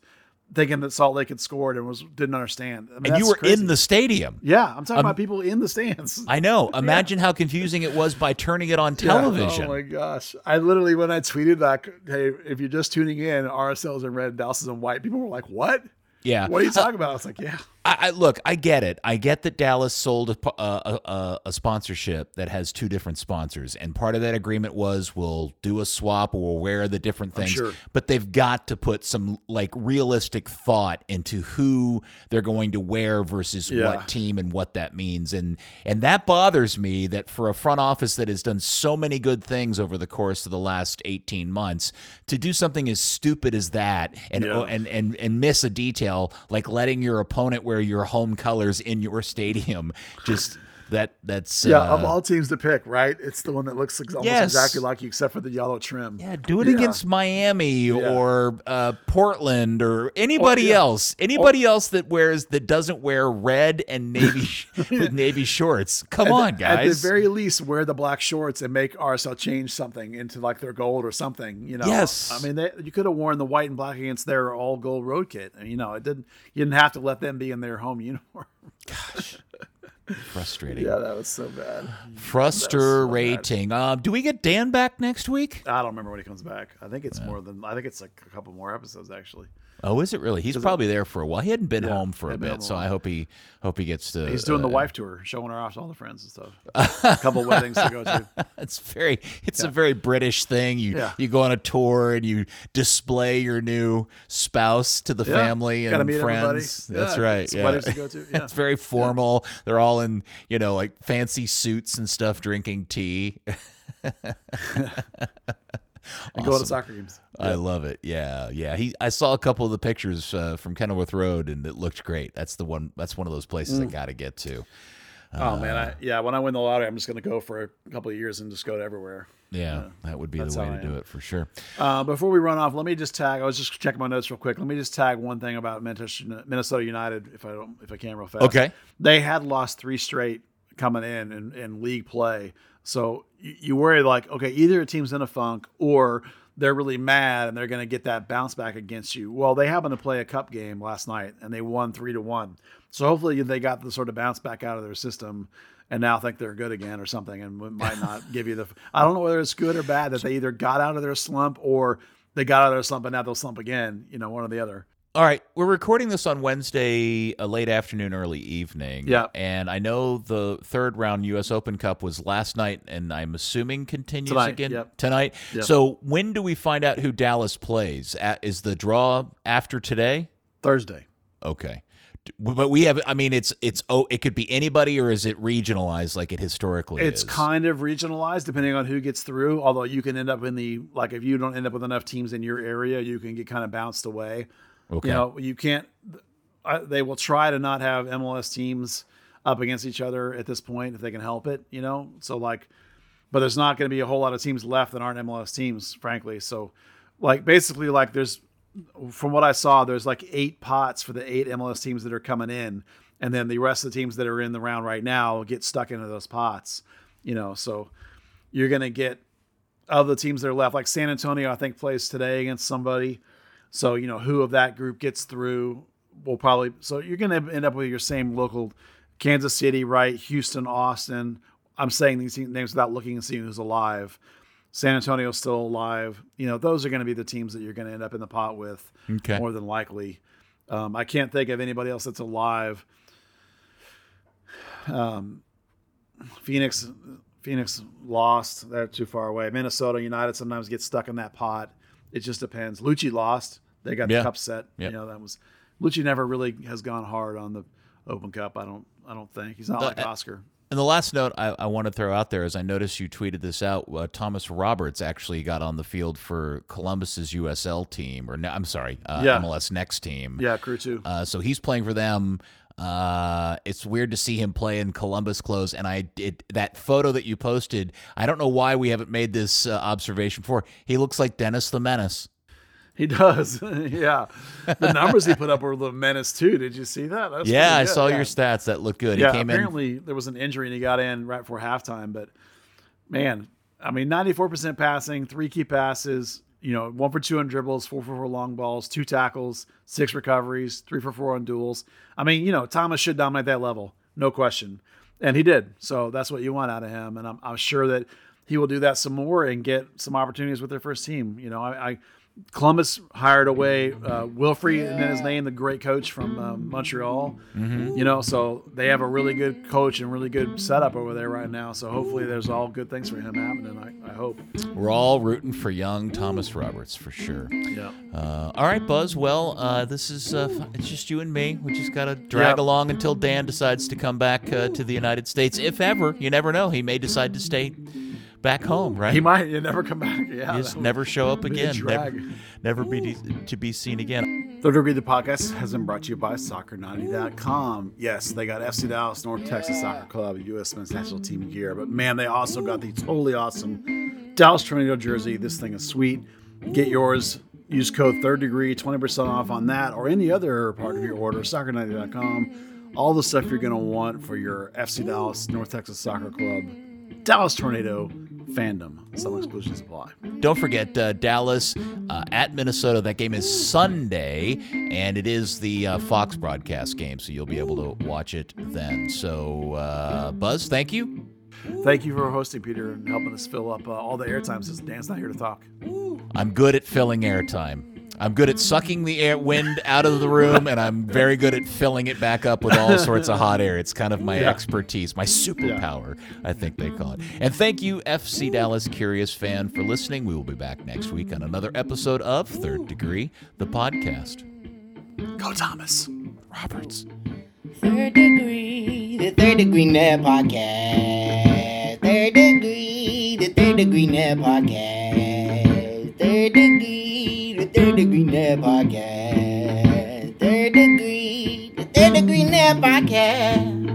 B: thinking that Salt Lake had scored and was didn't understand. I mean,
C: And you were
B: crazy.
C: in the stadium.
B: Yeah, I'm talking um, about people in the stands.
C: I know. [laughs] Imagine how confusing it was by turning it on
B: Yeah.
C: television.
B: Oh my gosh! I literally when I tweeted like, "Hey, if you're just tuning in, RSL's in red, Dallas is in white," people were like, "What?
C: Yeah.
B: What are you [laughs] talking about?" I was like, "Yeah,
C: I, I look, I get it. I get that Dallas sold a, uh, a, a, a sponsorship that has two different sponsors, and part of that agreement was we'll do a swap or we'll wear the different things.
B: sure.
C: But they've got to put some like realistic thought into who they're going to wear versus
B: Yeah.
C: what team and what that means, and and that bothers me. That for a front office that has done so many good things over the course of the last eighteen months, to do something as stupid as that and
B: Yeah.
C: and and and miss a detail like letting your opponent wear your home colors in your stadium just that that's
B: yeah."
C: uh,
B: of all teams to pick, right? It's the one that looks almost
C: Yes.
B: exactly like you, except for the yellow trim.
C: yeah do it
B: Yeah.
C: against miami or uh, portland or anybody
B: yeah.
C: else anybody else that wears that doesn't wear red and navy [laughs] with navy shorts come on guys.
B: At the very least, wear the black shorts and make RSL change something into like their gold or something. You know.
C: Yes.
B: I mean, they, you could have worn the white and black against their all gold road kit. And, you know, it didn't. You didn't have to let them be in their home uniform.
C: Frustrating
B: yeah, [sighs] that was so bad.
C: frustrating um, do we get dan back next week
B: I don't remember when he comes back. I think it's more than. I think it's like a couple more episodes actually.
C: Oh is it really he's probably there for a while he hadn't been
B: Yeah,
C: home for a bit
B: home
C: so I hope he hope he gets to
B: He's doing the
C: uh,
B: wife tour, showing her off to all the friends and stuff. a couple [laughs] weddings to go to. [laughs]
C: It's very it's a very British thing. You
B: Yeah.
C: you go on a tour and you display your new spouse to the
B: Yeah.
C: family and friends. That's
B: Yeah,
C: right. Yeah.
B: weddings to go to, [laughs] yeah.
C: it's very formal. They're all in, you know, like fancy suits and stuff drinking tea. [laughs]
B: And go to soccer games.
C: I love it. Yeah, yeah. He, I saw a couple of the pictures uh, from Kenilworth Road, and it looked great. That's the one. That's one of those places
B: Mm.
C: I got to get to.
B: Oh man, I, yeah. When I win the lottery, I'm just going to go for a couple of years and just go to everywhere.
C: Yeah, that would be the way to do it for sure.
B: Uh, before we run off, let me just tag. I was just checking my notes real quick. Let me just tag one thing about Minnesota United, if I don't, if I can, real fast.
C: Okay.
B: They had lost three straight coming in in, in league play, so you, you worry like, okay, either a team's in a funk or they're really mad and they're going to get that bounce back against you. Well, they happened to play a cup game last night and they won three to one. So hopefully they got the sort of bounce back out of their system and now think they're good again or something and might not [laughs] give you the. I don't know whether it's good or bad that they either got out of their slump or they got out of their slump and now they'll slump again. You know, one or the other.
C: All right, we're recording this on Wednesday, a late afternoon, early evening.
B: Yeah.
C: and I know the third round U.S. Open Cup was last night, and I'm assuming continues
B: Tonight,
C: again
B: yep.
C: tonight.
B: Yep.
C: So when do we find out who Dallas plays? Is the draw after today?
B: Thursday.
C: Okay, but we have. I mean, it's it's oh, it could be anybody, or is it regionalized like it historically
B: It's
C: is?
B: kind of regionalized depending on who gets through. Although you can end up in the like if you don't end up with enough teams in your area, you can get kind of bounced away.
C: Okay.
B: You know, you can't. I, they will try to not have MLS teams up against each other at this point if they can help it. You know, so like, but there's not going to be a whole lot of teams left that aren't MLS teams, frankly. So, like, basically, like, there's from what I saw, there's like eight pots for the eight MLS teams that are coming in, and then the rest of the teams that are in the round right now get stuck into those pots. You know, so you're going to get of the teams that are left, like San Antonio, I think plays today against somebody. So you know who of that group gets through will probably. So you're going to end up with your same local, Kansas City, right? Houston, Austin. I'm saying these names without looking and seeing who's alive. San Antonio's still alive. You know those are going to be the teams that you're going to end up in the pot with
C: Okay.
B: more than likely. Um, I can't think of anybody else that's alive. Um, Phoenix, Phoenix lost. They're too far away. Minnesota United sometimes get stuck in that pot. It just depends. Luchi lost. They got
C: Yeah.
B: the cup set.
C: Yep.
B: You know that was Luchi never really has gone hard on the Open Cup. I don't. I don't think he's not
C: The-
B: like Oscar.
C: And the last note I, I want to throw out there is I noticed you tweeted this out. Uh, Thomas Roberts actually got on the field for Columbus's USL team, or no, I'm sorry, uh,
B: Yeah.
C: MLS Next team.
B: Yeah, crew two.
C: Uh, so he's playing for them. Uh, Uh, it's weird to see him play in Columbus clothes, and I did that photo that you posted. I don't know why we haven't made this uh, observation before. He looks like Dennis the Menace.
B: He does. [laughs] yeah. The numbers he put up were the menace too. Did you see that? That's
C: yeah, I saw
B: Yeah.
C: your stats. That looked good.
B: Yeah,
C: he came in.
B: apparently there was an injury and he got in right before halftime. But man, I mean, 94% passing, three key passes, you know, one for two on dribbles, four for four long balls, two tackles, six recoveries, three for four on duels. I mean, you know, Thomas should dominate that level, no question. And he did. So that's what you want out of him. And I'm, I'm sure that he will do that some more and get some opportunities with their first team. You know, I, I Columbus hired away uh, Wilfried, and then his name, the great coach from um, Montreal. You know, so they have a really good coach and really good setup over there right now. So hopefully, there's all good things for him happening. I, I hope.
C: We're all rooting for young Thomas Roberts for sure.
B: Yeah.
C: Uh, all right, Buzz. Well, uh, this is uh, it's just you and me. We just got to drag
B: Yeah.
C: along until Dan decides to come back uh, to the United States. If ever, you never know. He may decide to stay back home, right?
B: He might you never come back. [laughs] Yeah,
C: Just never show up again. Never, never be de- to be seen again.
B: Third Degree the podcast has been brought to you by Soccer90.com. Yes, they got FC Dallas, North Texas Soccer Club, U.S. Men's National Team gear, but man, they also got the totally awesome Dallas Tornado jersey. This thing is sweet. Get yours. Use code Third Degree, 20% off on that or any other part of your order. Soccer90.com. All the stuff you're going to want for your FC Dallas, North Texas Soccer Club, Dallas Tornado fandom. Some exclusions apply.
C: Don't forget uh, Dallas uh, at Minnesota. That game is Sunday, and it is the uh, Fox broadcast game, so you'll be able to watch it then. So, uh, Buzz, thank you.
B: Thank you for hosting, Peter, and helping us fill up uh, all the airtime since Dan's not here to talk.
C: I'm good at filling airtime. I'm good at sucking the air wind out of the room, and I'm very good at filling it back up with all sorts of hot air. It's kind of my
B: Yeah.
C: expertise, my superpower, I think they call it. And thank you, FC Dallas Curious fan, for listening. We will be back next week on another episode of Third Degree, the podcast.
B: Go, Thomas.
C: Roberts.
A: Third degree, the third degree net podcast. Third degree, the third degree net podcast. Third degree, the third degree net podcast. Third degree, the third degree net podcast.